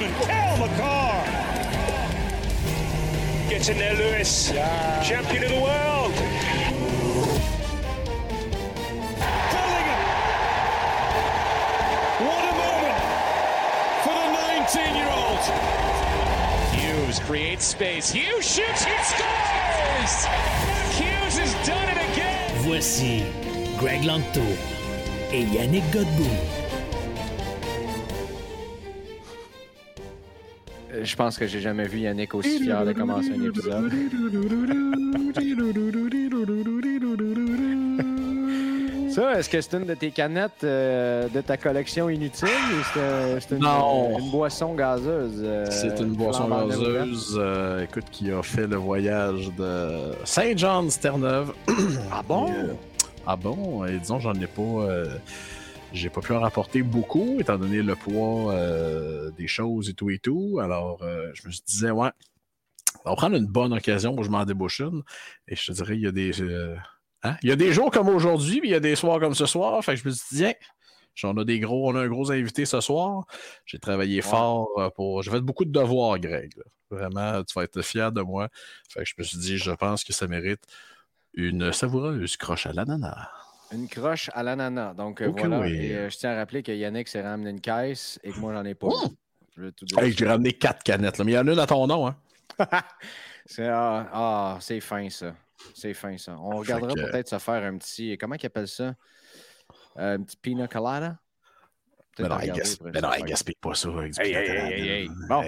Young defenseman Cal McCarr. Gets in there, Lewis. Champion of the world. Bellingham. What a moment for the 19-year-old. Hughes creates space. Hughes shoots. He scores. Hughes has done it again. Voici Greg Lanto et Yannick Godbout. Je pense que j'ai jamais vu Yannick aussi fier de commencer un épisode. Ça, est-ce que c'est une de tes canettes euh, de ta collection inutile ou c'est euh, c'est une, boisson gazeuse? euh, C'est une boisson gazeuse, euh, écoute, qui a fait le voyage de Saint-Jean-de-Terre-Neuve. Ah bon? Et, euh, ah bon? Et disons, j'en ai pas. J'ai pas pu en rapporter beaucoup, étant donné le poids euh, des choses et tout et tout. Alors, euh, je me disais, ouais, on va prendre une bonne occasion où je m'en débouche une. Et je te dirais, il y a des. euh, hein? Il y a des jours comme aujourd'hui, puis il y a des soirs comme ce soir. Fait que je me suis dit, tiens, on a des gros, on a un gros invité ce soir. J'ai travaillé fort pour. J'ai fait beaucoup de devoirs, Greg. là. Vraiment, tu vas être fier de moi. Fait que je me suis dit, je pense que ça mérite une savoureuse croche à l'ananas. Une croche à l'ananas. Donc euh, voilà. oui. Et, euh, je tiens à rappeler que Yannick s'est ramené une caisse et que moi, j'en ai pas. Oh! Je tout dire. Hey, j'ai ramené quatre canettes, là, mais il y en a une à ton nom, hein? C'est ah, ah, c'est fin ça. C'est fin ça. On regardera que- peut-être se faire un petit. Comment ils appellent ça? Euh, un petit pina colada? Mais non, il gaspille pas ça Hey, hey, hey. Bon.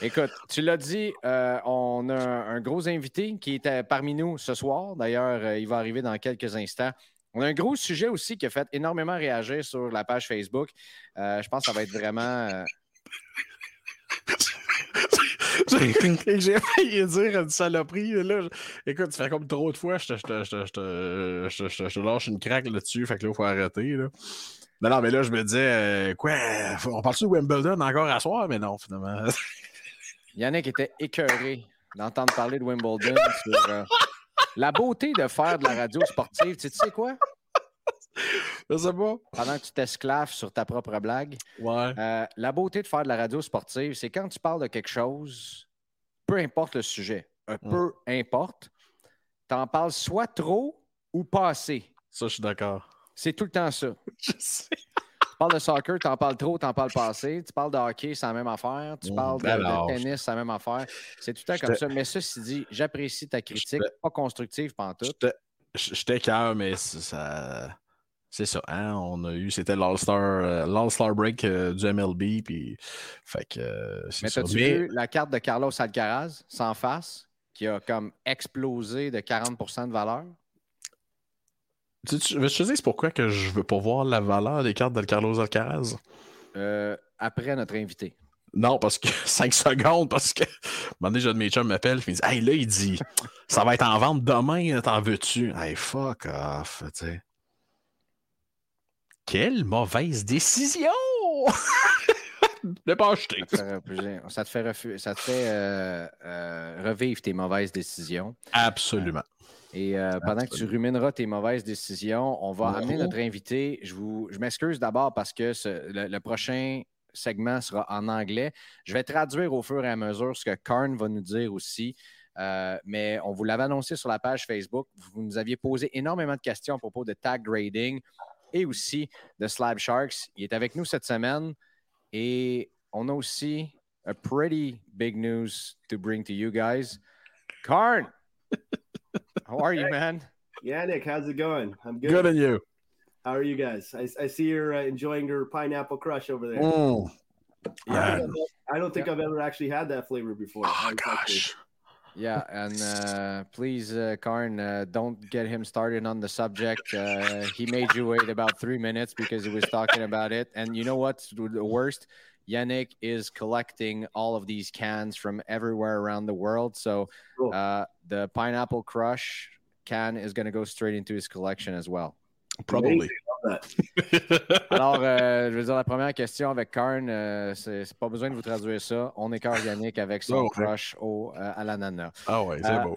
Écoute, tu l'as dit, euh, on a un, un gros invité qui était parmi nous ce soir. D'ailleurs, euh, il va arriver dans quelques instants. On a un gros sujet aussi qui a fait énormément réagir sur la page Facebook. Euh, je pense que ça va être vraiment. euh, J'ai failli dire une saloperie. Là. Écoute, ça fait comme trop de fois, je te, je te- je te- je te- je te- je te- je te lâche une craque là-dessus. Fait que là, il faut arrêter. Là. Non, non, mais là, je me disais, euh, quoi, on parle-tu de Wimbledon encore à soir? Mais non, finalement. Yannick était écœuré d'entendre parler de Wimbledon sur la beauté de faire de la radio sportive. Tu sais quoi? je sais pas. Pendant que tu t'esclaves sur ta propre blague, Ouais. euh, la beauté de faire de la radio sportive, c'est quand tu parles de quelque chose, peu importe le sujet, peu importe, tu en parles soit trop ou pas assez. Ça, je suis d'accord. C'est tout le temps ça. Je sais. Tu parles de soccer, tu en parles trop, tu en parles pas assez. Tu parles de hockey, c'est la même affaire. Tu parles de, tennis, c'est la même affaire. C'est tout le temps je comme te- ça. Mais ceci dit, j'apprécie ta critique, te- pas constructive pantoute. J'étais- J'étais cœur, mais c'est- ça. C'est ça, hein? On a eu, c'était l'All-Star euh, Break euh, du MLB, puis. Fait que. euh, Mais ça. as-tu Mais- vu la carte de Carlos Alcaraz sans face, qui a comme explosé de 40% de valeur? Tu, tu, veux que je te dise pourquoi que je veux pas voir la valeur des cartes de Carlos Alcaraz? Euh, après notre invité. Non, parce que 5 secondes, parce que. Un moment donné, mes chums m'appelle, il dit Hey, là, il dit Ça va être en vente demain, t'en veux-tu? Hey, fuck off, tu sais. Quelle mauvaise décision! L'ai pas acheté. Ça te fait, refu- ça te euh, euh, revivre tes mauvaises décisions. Absolument. Et euh, pendant que tu rumineras tes mauvaises décisions, on va amener notre invité. Je, vous, je m'excuse d'abord parce que ce- le, le prochain segment sera en anglais. Je vais traduire au fur et à mesure ce que Karn va nous dire aussi. Euh, mais on vous l'avait annoncé sur la page Facebook. Vous nous aviez posé énormément de questions à propos de tag grading et aussi de Slab Sharks. Il est avec nous cette semaine et on a aussi a pretty big news to bring to you guys. Karn, how are you, man? Yeah, Nick, how's it going? I'm good. Good on you. How are you guys? I, I see you're uh, enjoying your pineapple crush over there. Mm. I, don't I don't think yeah. I've ever actually had that flavor before. Oh gosh. Yeah, and uh, please, uh, Karn, uh, don't get him started on the subject. Uh, he made you wait about three minutes because he was talking about it. And you know what's the worst? Yannick is collecting all of these cans from everywhere around the world. So cool. Uh, the Pineapple Crush can is going to go straight into his collection as well. Probably. Alors, euh, je veux dire, la première question avec Karn, euh, c'est pas besoin de vous traduire ça. On est organique avec son oh, crush au, euh, à l'ananas. Ah ouais, c'est beau.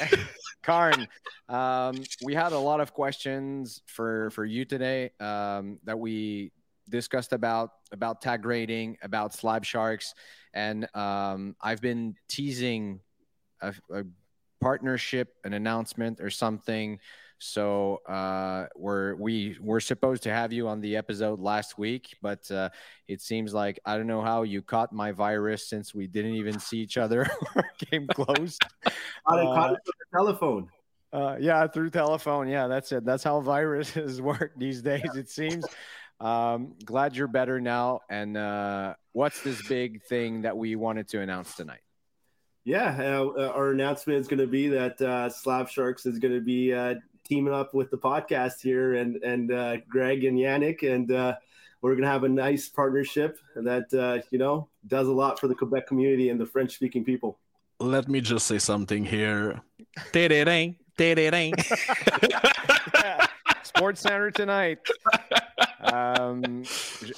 Karn, um, we had a lot of questions for, for you today um, that we discussed about about tag grading, about slab sharks, and um, I've been teasing a, a partnership, an announcement, or something so uh, we're we were supposed to have you on the episode last week, but uh, it seems like I don't know how you caught my virus since we didn't even see each other or came close. I uh, caught it through telephone. Uh, yeah, through telephone. Yeah, that's it. That's how viruses work these days. It seems. Um, glad you're better now. And uh, what's this big thing that we wanted to announce tonight? Yeah, uh, our announcement is going to be that uh, Slab Sharks is going to be uh, teaming up with the podcast here and and uh, Greg and Yannick, and uh, we're gonna have a nice partnership that uh, you know does a lot for the Quebec community and the French speaking people. Let me just say something here. Sports Center tonight. Um,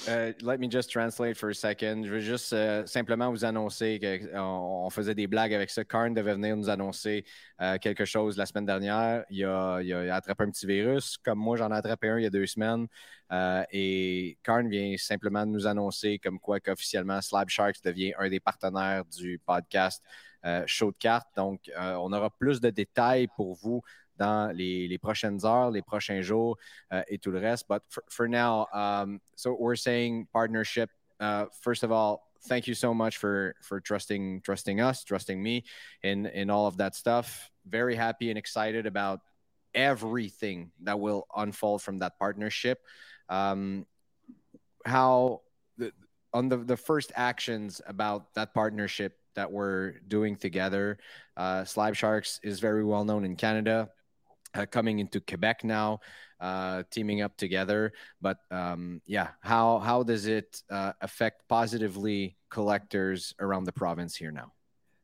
uh, let me just translate for a second. Je veux juste uh, simplement vous annoncer qu'on faisait des blagues avec ça. Karn devait venir nous annoncer uh, quelque chose la semaine dernière. Il a, attrapé un petit virus, comme moi j'en ai attrapé un il y a deux semaines. Euh, et Karn vient simplement nous annoncer comme quoi qu'officiellement Slab Sharks devient un des partenaires du podcast euh, Show de cartes. Donc, euh, on aura plus de détails pour vous dans les, les prochaines heures, les prochains jours uh, et tout le reste. But for, for now, um, so we're saying partnership. Uh, first of all, thank you so much for for trusting trusting us, trusting me in in all of that stuff. Very happy and excited about everything that will unfold from that partnership. Um, how the, on the the first actions about that partnership that we're doing together. Uh, Slab Sharks is very well known in Canada uh, coming into Quebec now, uh, teaming up together. But um, yeah, how how does it uh, affect positively collectors around the province here now?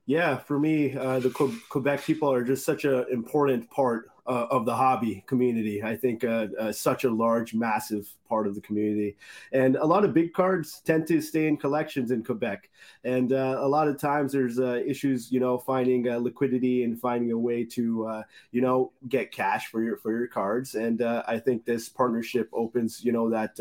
Yeah, for me, uh, the Quebec people are just such an important part uh, of the hobby community. I think uh, uh, such a large, massive part of the community, and a lot of big cards tend to stay in collections in Quebec. And uh, a lot of times there's uh, issues, you know, finding uh, liquidity and finding a way to, you know, get cash for your for your cards. And I think this partnership opens, you know, that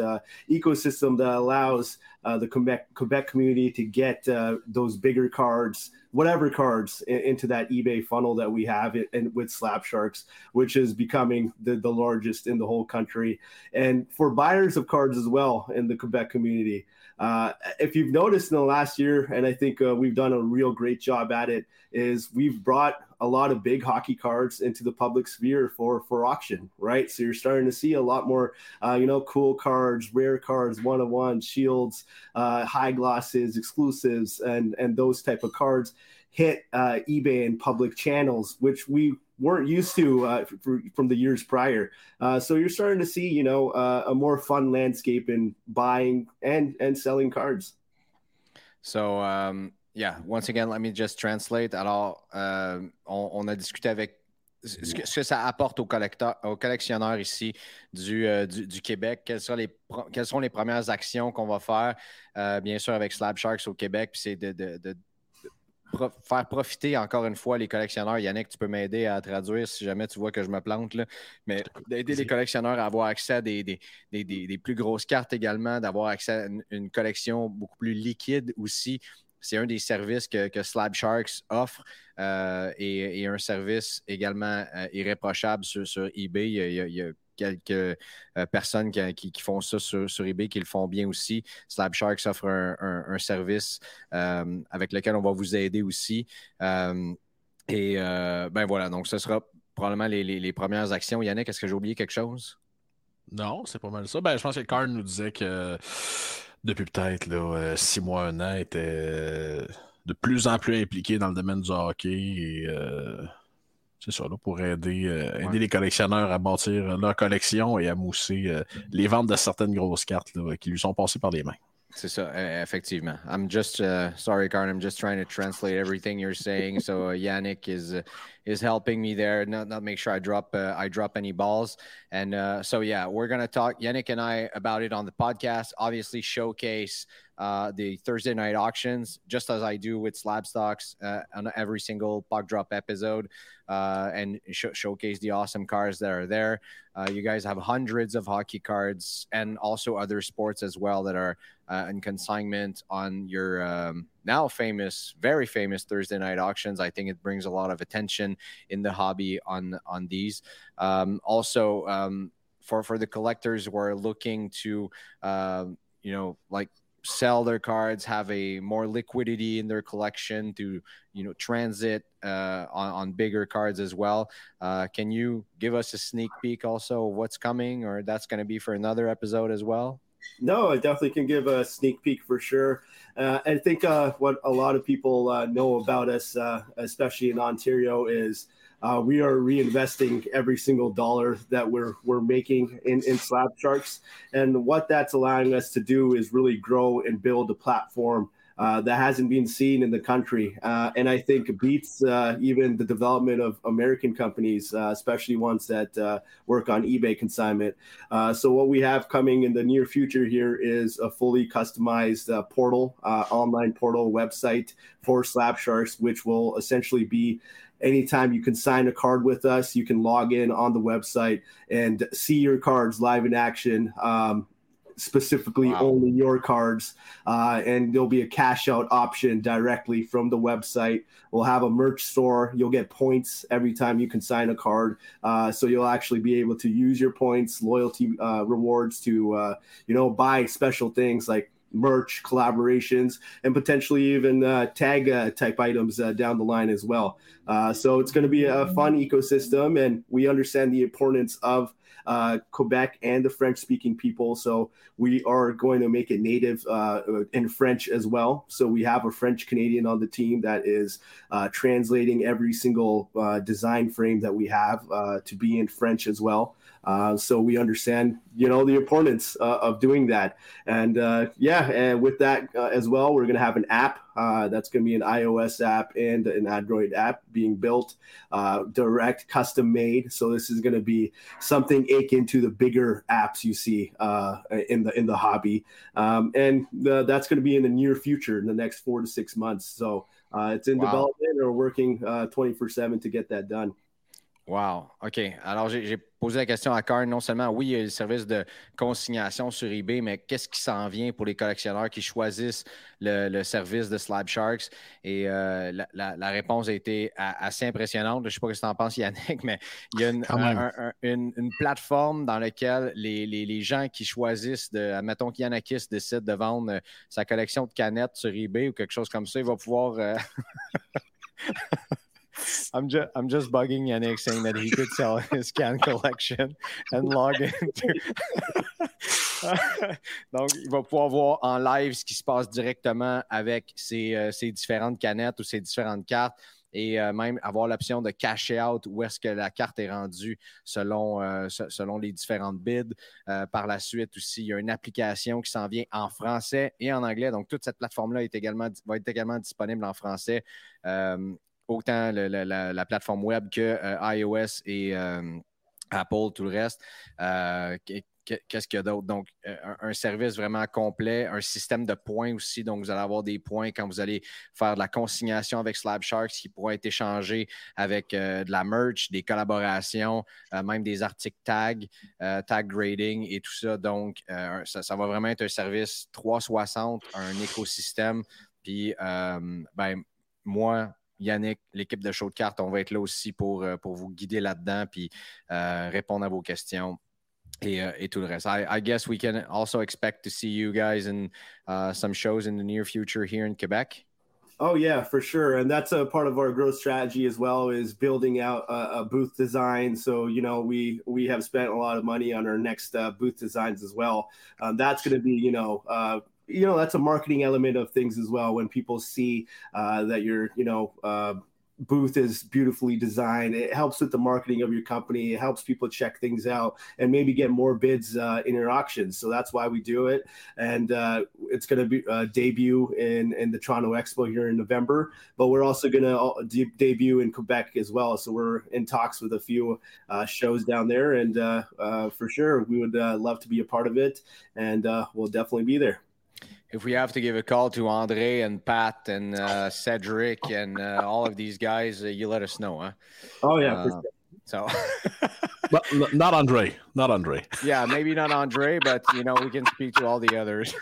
ecosystem that allows the Quebec Quebec community to get those bigger cards whatever cards into that eBay funnel that we have and with Slap Sharks, which is becoming the, the largest in the whole country. And for buyers of cards as well in the Quebec community, uh, if you've noticed in the last year, and I think uh, we've done a real great job at it, is we've brought a lot of big hockey cards into the public sphere for for auction, right? So you're starting to see a lot more, uh, you know, cool cards, rare cards, one of one, shields, uh, high glosses, exclusives, and and those type of cards hit uh, eBay and public channels, which we weren't used to uh, for, from the years prior. Uh, so you're starting to see, you know, uh, a more fun landscape in buying and and selling cards. So um, yeah, once again, let me just translate. Alors, euh, on, on, a discuté avec ce que, ce que ça apporte aux, aux collectionneurs ici du, euh, du, du, Québec. Quelles sont les, quelles sont les premières actions qu'on va faire, euh, bien sûr, avec Slab Sharks au Québec, puis c'est de, de, de faire profiter encore une fois les collectionneurs. Yannick, tu peux m'aider à traduire si jamais tu vois que je me plante. Là. Mais d'aider les collectionneurs à avoir accès à des, des, des, des plus grosses cartes également, d'avoir accès à une, collection beaucoup plus liquide aussi. C'est un des services que, que Slab Sharks offre euh, et, et, un service également euh, irréprochable sur, sur eBay. Il y a, il y a quelques euh, personnes qui, font ça sur, eBay, qui le font bien aussi. Slab Sharks offre un, service euh, avec lequel on va vous aider aussi. Euh, et ben voilà, donc ce sera probablement les, premières actions. Yannick, est-ce que j'ai oublié quelque chose? Non, c'est pas mal ça. Ben, je pense que Karl nous disait que depuis peut-être six mois, un an, était de plus en plus impliqué dans le domaine du hockey et c'est ça, là, pour aider, aider les collectionneurs à bâtir leur collection et à mousser les ventes de certaines grosses cartes qui lui sont passées par les mains. C'est ça, effectivement. I'm just uh, sorry, Karn. I'm just trying to translate everything you're saying. So uh, Yannick is uh, is helping me there, not not make sure I drop uh, I drop any balls. And uh, so yeah, we're gonna talk Yannick and I about it on the podcast. Obviously, showcase uh, the Thursday night auctions, just as I do with slab stocks uh, on every single puck drop episode, uh, and sh- showcase the awesome cars that are there. Uh, you guys have hundreds of hockey cards and also other sports as well that are uh, in consignment on your um, now famous, very famous Thursday night auctions. I think it brings a lot of attention in the hobby on on these. Um, also. Um, for, for the collectors who are looking to, um, you know, like sell their cards, have a more liquidity in their collection to you know transit uh, on, on bigger cards as well. Uh, can you give us a sneak peek also what's coming, or that's going to be for another episode as well? No, I definitely can give a sneak peek for sure. Uh, I think uh, what a lot of people uh, know about us, uh, especially in Ontario, is uh, we are reinvesting every single dollar that we're we're making in, in Slab Sharks, and what that's allowing us to do is really grow and build a platform uh, that hasn't been seen in the country, uh, and I think beats uh, even the development of American companies, uh, especially ones that uh, work on eBay consignment. so what we have coming in the near future here is a fully customized portal, online portal website for Slab Sharks, which will essentially be anytime you can sign a card with us, you can log in on the website and see your cards live in action. Um, specifically wow. only your cards uh, and there'll be a cash out option directly from the website we'll have a merch store you'll get points every time you can sign a card uh, so you'll actually be able to use your points loyalty uh, rewards to uh, you know buy special things like merch collaborations and potentially even uh, tag uh, type items uh, down the line as well uh, so it's going to be a fun ecosystem and we understand the importance of uh, Quebec and the French speaking people. So we are going to make it native uh, in French as well. So we have a French Canadian on the team that is translating every single design frame that we have to be in French as well. Uh, so we understand, you know, the importance uh, of doing that. And uh, yeah, and with that uh, as well, we're going to have an app uh, that's going to be an iOS app and an Android app being built, uh, direct, custom made. So this is going to be something akin to the bigger apps you see in the in the hobby, um, and the, that's going to be in the near future, in the next four to six months. So it's in wow. development or working 24 seven to get that done. Wow. OK. Alors, j'ai posé la question à Karn. Non seulement, oui, il y a le service de consignation sur eBay, mais qu'est-ce qui s'en vient pour les collectionneurs qui choisissent le, service de Slab Sharks? Et euh, la, réponse a été assez impressionnante. Je ne sais pas ce que tu en penses, Yannick, mais il y a une, plateforme dans laquelle les, gens qui choisissent de, admettons qu'Yannakis décide de vendre euh, sa collection de canettes sur eBay ou quelque chose comme ça, il va pouvoir. Euh, I'm just I'm just bugging Yannick saying that he could sell his can collection and log into. Donc, il va pouvoir voir en live ce qui se passe directement avec ses, euh, différentes canettes ou ses différentes cartes et euh, même avoir l'option de cash out où est-ce que la carte est rendue selon, euh, les différentes bids. Par la suite aussi, il y a une application qui s'en vient en français et en anglais. Donc, toute cette plateforme-là va être également disponible en français autant la, plateforme web que euh, iOS et euh, Apple, tout le reste. Euh, qu'est-ce qu'il y a d'autre? Donc, un, service vraiment complet, un système de points aussi. Donc, vous allez avoir des points quand vous allez faire de la consignation avec Slab Sharks qui pourront être échangés avec de la merch, des collaborations, même des articles tag, tag grading et tout ça. Donc, ça, va vraiment être un service 360, un écosystème. Puis, ben, moi, Yannick, l'équipe de Show de Cartes, on va être là aussi pour, euh, pour vous guider là-dedans puis euh, répondre à vos questions. Et, uh, et, tout le reste. I, I, guess we can also expect to see you guys in uh, some shows in the near future here in Quebec. Oh yeah, for sure, and that's a part of our growth strategy as well is building out a, a booth design. So you know we we have spent a lot of money on our next uh, booth designs as well. Um, that's going to be you know uh, you know that's a marketing element of things as well. When people see uh, that you're you know uh, booth is beautifully designed. It helps with the marketing of your company. It helps people check things out and maybe get more bids uh, in your auctions. So that's why we do it. And uh, it's going to be uh, debut in, in the Toronto Expo here in November, but we're also going to uh, de- debut in Quebec as well. So we're in talks with a few uh, shows down there. And uh, for sure, we would love to be a part of it. And we'll definitely be there if we have to give a call to Andre and Pat and uh, Cedric and uh, all of these guys, uh, you let us know, huh? Oh yeah. Uh, so, but not Andre, not Andre. Yeah, maybe not Andre, but you know we can speak to all the others.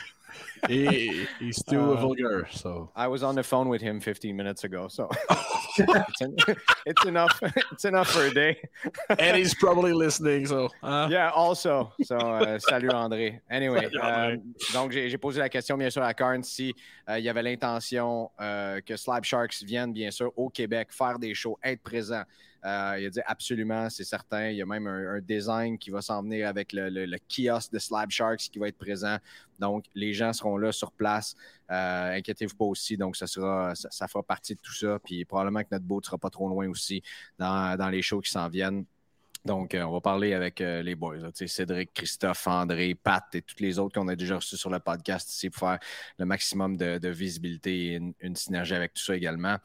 he, he's too uh, vulgar. So I was on the phone with him 15 minutes ago. So it's, en- it's, enough. It's enough for a day. and he's probably listening. So uh. yeah, also. So uh, salut André. Anyway, salut André. Euh, donc j'ai posé la question bien sûr à Karn si euh, il y avait l'intention euh, que Slab Sharks viennent bien sûr au Québec faire des shows, être présent. Euh, il a dit absolument, c'est certain. Il y a même un, design qui va s'en venir avec le, kiosque de Slab Sharks qui va être présent. Donc, les gens seront là sur place. Euh, inquiétez-vous pas aussi. Donc, ça, fera partie de tout ça. Puis probablement que notre boat ne sera pas trop loin aussi dans, les shows qui s'en viennent. Donc, euh, on va parler avec les boys, Cédric, Christophe, André, Pat et tous les autres qu'on a déjà reçus sur le podcast ici pour faire le maximum de, visibilité et une, synergie avec tout ça également.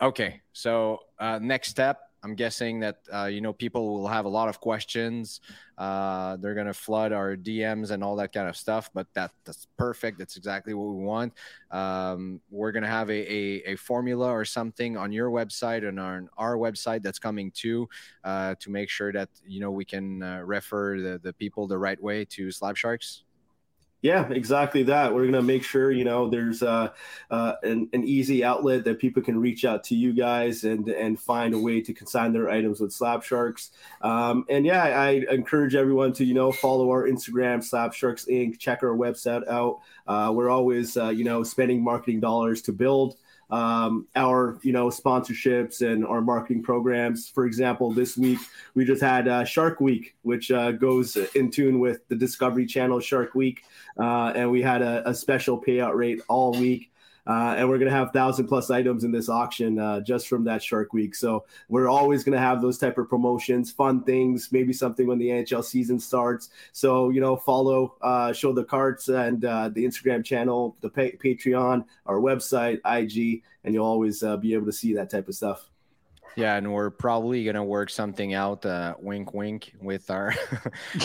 Okay, so uh, next step, I'm guessing that uh, you know people will have a lot of questions. Uh, they're gonna flood our DMs and all that kind of stuff, but that that's perfect. That's exactly what we want. Um, we're gonna have a, a, a, formula or something on your website and on our website that's coming too uh, to make sure that you know we can uh, refer the, the people the right way to Slab Sharks. Yeah, exactly that. We're going to make sure, you know, there's uh, uh, an, an, easy outlet that people can reach out to you guys and and find a way to consign their items with Slab Sharks. Um, and yeah, I encourage everyone to, you know, follow our Instagram, Slab Sharks Inc., check our website out. Uh, we're always, uh, you know, spending marketing dollars to build um, our you know sponsorships and our marketing programs. For example, this week we just had uh, Shark Week, which uh, goes in tune with the Discovery Channel Shark Week, uh, and we had a, a special payout rate all week. Uh, and we're going to have thousand plus items in this auction uh, just from that Shark Week. So we're always going to have those type of promotions, fun things, maybe something when the NHL season starts. So you know, follow, uh, show the carts and uh, the Instagram channel, the pa- Patreon, our website, IG, and you'll always uh, be able to see that type of stuff. Yeah, and we're probably gonna work something out, uh, wink, wink, with our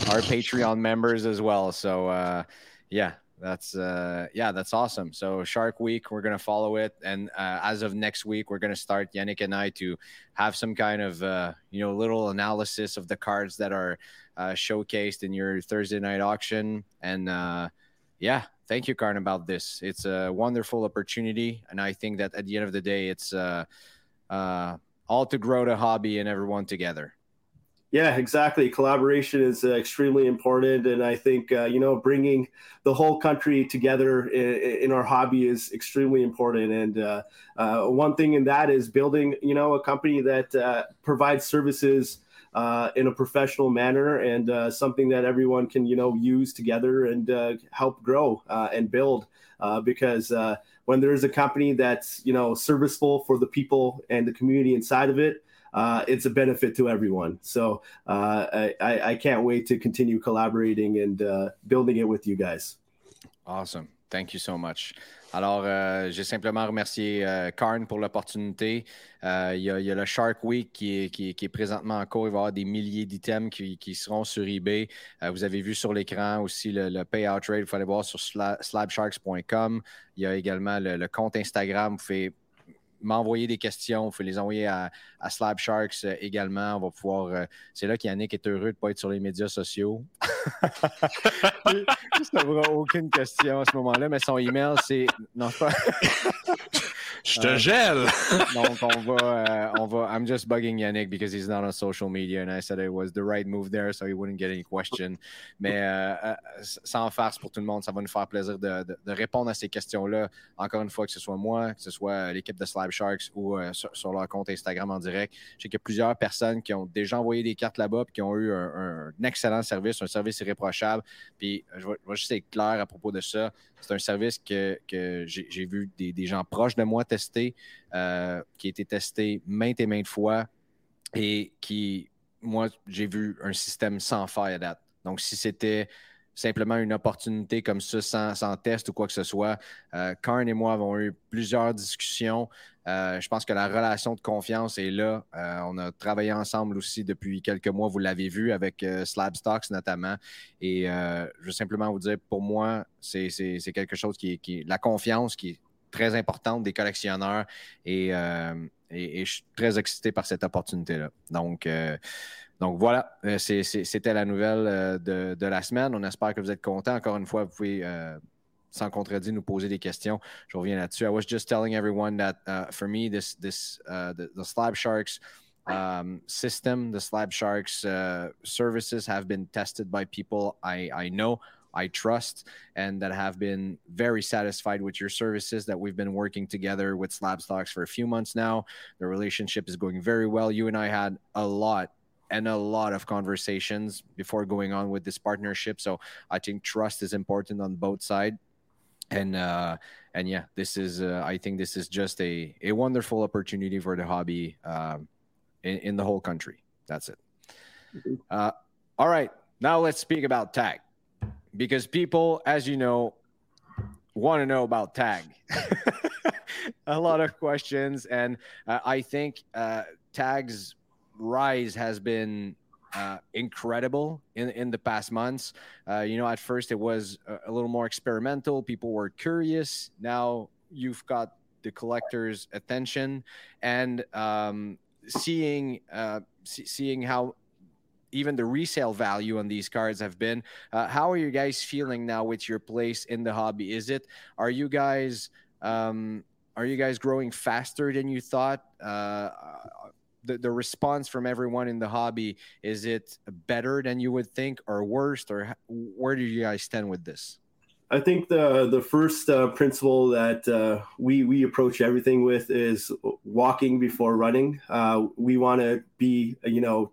our Patreon members as well. So yeah, that's uh yeah that's awesome. So shark week we're to follow it. And uh, as of next week we're to start yannick and i to have some kind of uh you know little analysis of the cards that are uh, showcased in your thursday night auction. And uh yeah thank you karn about this. It's a wonderful opportunity. And i think that at the end of the day it's uh uh all to grow the hobby and everyone together yeah, exactly. Collaboration is uh, extremely important, and I think uh, you know bringing the whole country together in, in our hobby is extremely important. And uh, uh one thing in that is building, you know, a company that uh, provides services uh, in a professional manner and something that everyone can, you know, use together and help grow and build. because when there is a company that's you know serviceful for the people and the community inside of it uh, it's a benefit to everyone. So uh, I, I, can't wait to continue collaborating and uh, building it with you guys. Awesome. Thank you so much. Alors, euh, j'ai simplement remercié euh, Karn pour l'opportunité. Euh, il, y, a le Shark Week qui est, présentement en cours. Il va y avoir des milliers d'items qui, seront sur eBay. Euh, vous avez vu sur l'écran aussi le, payout rate. Il faut aller voir sur slabsharks.com. Il y a également le, compte Instagram. M'envoyer des questions. Il faut les envoyer à, à Slab Sharks euh, également. On va pouvoir. Euh, c'est là qu'Yannick est heureux de ne pas être sur les médias sociaux. Ça n'aura aucune question à ce moment-là, mais son email, c'est. Non, pas. Je te gèle. donc, on va, on va. I'm just bugging Yannick because he's not on social media, and I said it was the right move there, so he wouldn't get any question. Mais euh, sans farce pour tout le monde, ça va nous faire plaisir de, de, de répondre à ces questions-là. Encore une fois, que ce soit moi, que ce soit l'équipe de Slab Sharks ou euh, sur, sur, leur compte Instagram en direct. Je sais qu'il y a plusieurs personnes qui ont déjà envoyé des cartes là-bas, qui ont eu un, un, excellent service, un service irréprochable. Puis je vais, je vais juste être clair à propos de ça. C'est un service que, que j'ai vu des, gens proches de moi tester, euh, qui a été testé maintes et maintes fois et qui, moi, j'ai vu un système sans faille à date. Donc, si c'était simplement une opportunité comme ça, sans, sans, test ou quoi que ce soit. Euh, Karn et moi avons eu plusieurs discussions. Euh, je pense que la relation de confiance est là. Euh, on a travaillé ensemble aussi depuis quelques mois, vous l'avez vu, avec euh, Slab Stocks notamment. Et euh, je veux simplement vous dire, pour moi, c'est quelque chose qui est, qui la confiance qui est très importante des collectionneurs. Et, et, je suis très excité par cette opportunité-là. Donc, donc voilà, c'était la nouvelle de, de, la semaine. On espère que vous êtes contents. Encore une fois, vous pouvez, sans contredire, nous poser des questions. Je reviens là-dessus. I was just telling everyone that uh, for me, this, this, uh, the, the Slab Sharks um, system, the Slab Sharks uh, services have been tested by people I, I know. I trust and that have been very satisfied with your services that we've been working together with Slab Stocks for a few months now. The relationship is going very well. You and I had a lot and a lot of conversations before going on with this partnership. So I think trust is important on both sides. And uh, and yeah, this is uh, I think this is just a a wonderful opportunity for the hobby um, in, in the whole country. That's it. Uh, all right, now let's speak about tag because people, as you know, want to know about tag. a lot of questions, and uh, I think uh, tags rise has been uh, incredible in in the past months. Uh, you know, at first it was a, a, little more experimental. People were curious. Now you've got the collector's attention and um, seeing uh, see, seeing how even the resale value on these cards have been. Uh, how are you guys feeling now with your place in the hobby? Is it are you guys um, are you guys growing faster than you thought? Uh, the, the response from everyone in the hobby is it better than you would think or worse or where do you guys stand with this? I think the the first uh, principle that uh, we we approach everything with is walking before running. Uh, we want to be you know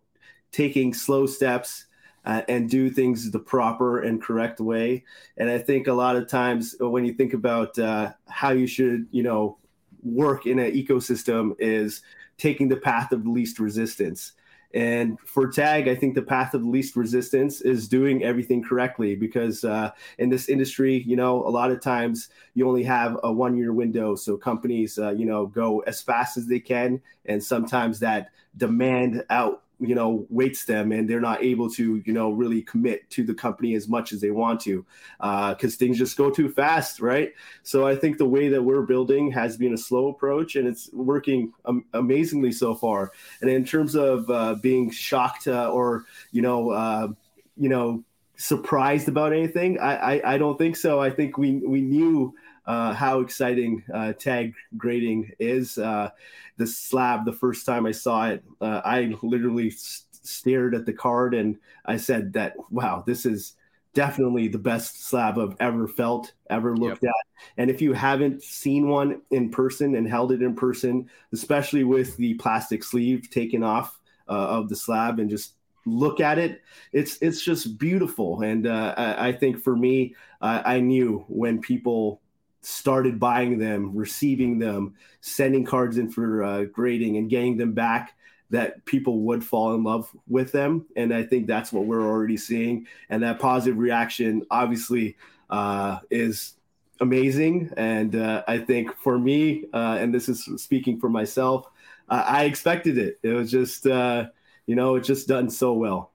taking slow steps uh, and do things the proper and correct way. And i think a lot of times when you think about uh, how you should you know work in an ecosystem is taking the path of least resistance. And for tag, I think the path of least resistance is doing everything correctly because uh, in this industry, you know, a lot of times you only have a one year window. So companies, uh, you know, go as fast as they can. And sometimes that demand out you know waits them and they're not able to you know really commit to the company as much as they want to Uh, because uh, things just go too fast right? So i think the way that we're building has been a slow approach and it's working um, amazingly so far. And in terms of uh, being shocked uh, or you know uh, you know surprised about anything I, I, I don't think so. I think we we knew uh, how exciting uh, tag grading is. Uh, the slab, the first time I saw it, uh, I literally st- stared at the card and I said that, wow, this is definitely the best slab I've ever felt, ever looked yep. at. And if you haven't seen one in person and held it in person, especially with the plastic sleeve taken off uh, of the slab and just look at it it's it's just beautiful and uh, I, I, think for me uh, i knew when people started buying them, receiving them, sending cards in for uh, grading, and getting them back, that people would fall in love with them. And I think that's what we're already seeing. And that positive reaction, obviously, uh, is amazing. And uh, I think for me, uh, and this is speaking for myself, I expected it. It was just, uh, you know, it just done so well.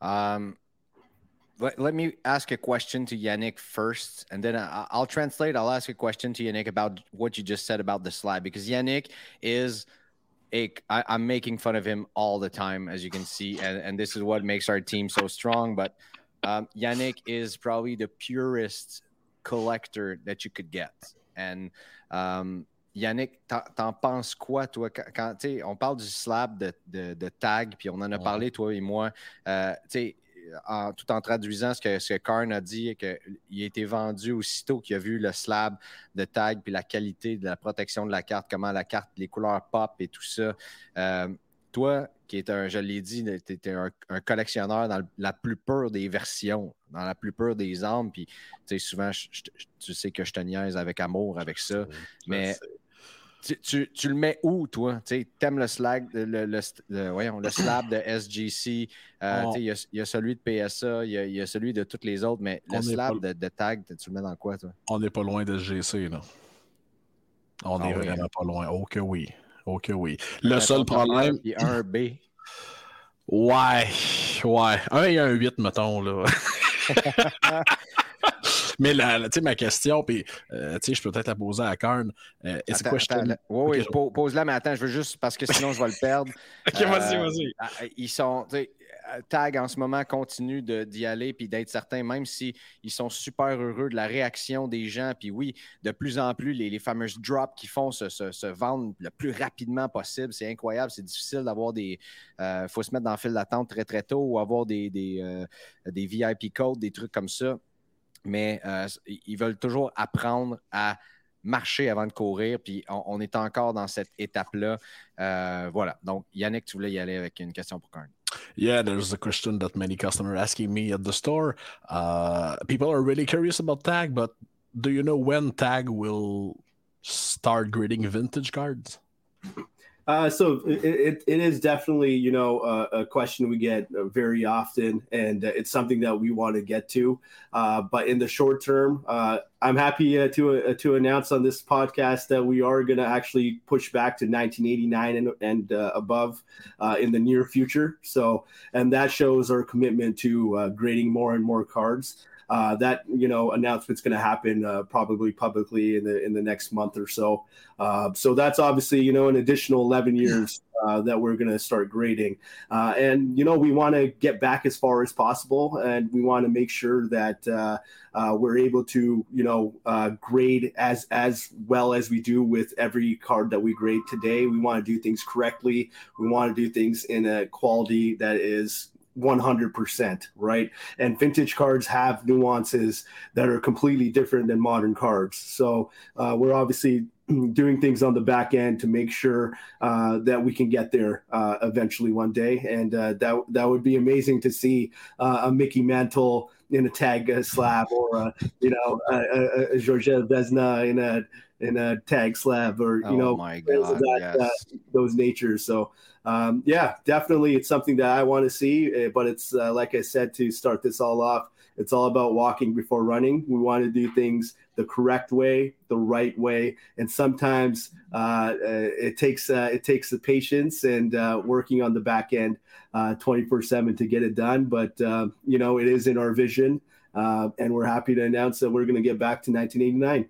Um, let, let me ask a question to Yannick first, and then I, will translate. I'll ask a question to Yannick about what you just said about the slide, because Yannick is a. I, I'm making fun of him all the time, as you can see, and, and this is what makes our team so strong. But um, Yannick is probably the purest collector that you could get, and um, Yannick, t'en penses quoi, toi, quand, on parle du slab de, de tag, puis on en a parlé, toi et moi, euh, en, tout en traduisant ce que, ce Karn a dit, qu'il a été vendu aussitôt qu'il a vu le slab de tag, puis la qualité de la protection de la carte, comment la carte, les couleurs pop et tout ça. Euh, toi, qui est un, je l'ai dit, tu étais un, collectionneur dans la plus pure des versions, dans la plus pure des armes. Puis, souvent, tu sais que je te niaise avec amour avec ça. mais tu, le mets où, toi? Tu aimes le, slag, le, le, voyons, le slab de SGC, euh, il y, a celui de PSA, il y, a celui de toutes les autres, mais le slab de, tag, tu le mets dans quoi, toi? On n'est pas loin de SGC, là. On n'est ah vraiment hein? pas loin. Oh que oui. Oh que oui. Le seul problème. Il y a un B. Ouais, ouais. Un et un 8, mettons, là. Mais la, ma question, puis euh, je peux peut-être la poser à Karn. Euh, oui, oui, pose-la, mais attends, je veux juste, parce que sinon je vais le perdre. ok, vas-y, euh, vas-y. Ils sont, Tag en ce moment continue d'y aller puis d'être certain, même s'ils sont super heureux de la réaction des gens. Puis oui, de plus en plus, les, les fameuses drops qui font se, se, vendre le plus rapidement possible. C'est incroyable. C'est difficile d'avoir des. Il euh, faut se mettre dans le fil d'attente très, très tôt ou avoir des, des, euh, des VIP codes, des trucs comme ça. Mais euh, ils veulent toujours apprendre à marcher avant de courir, puis on, est encore dans cette étape-là. voilà. Donc, Yannick, tu voulais y aller avec une question pour Karn. Yeah, there's a question that many customers asking me at the store. Uh, people are really curious about Tag, but do you know when Tag will start grading vintage cards? Uh, so it, it, is definitely you know a question we get uh, very often, and uh, it's something that we want to get to. Uh, but in the short term, uh, I'm happy uh, to to announce on this podcast that we are going to actually push back to 1989 and, and above in the near future. So, and that shows our commitment to grading more and more cards uh, that you know announcement's going to happen uh, probably publicly in the in the next month or so. Uh, so that's obviously you know an additional 11 years uh, that we're going to start grading, uh, and you know we want to get back as far as possible, and we want to make sure that. Uh, we're able to, you know, grade as as well as we do with every card that we grade today. We want to do things correctly. We want to do things in a quality that is 100%, right? And vintage cards have nuances that are completely different than modern cards. So uh, we're obviously doing things on the back end to make sure uh, that we can get there uh, eventually one day. And uh, that that would be amazing to see uh, a Mickey Mantle in a tag uh, slab or a, you know a, a Georgette Vesna in a in a tag slab or you oh know that, yes. those natures. So um, yeah, definitely, it's something that I want to see. Eh, but it's uh, like I said to start this all off. It's all about walking before running. We want to do things the correct way, the right way, and sometimes uh, uh it takes uh, it takes the patience and uh, working on the back end twenty four seven to get it done. But um, you know, it is in our vision, and we're happy to announce that we're going to get back to nineteen eighty nine.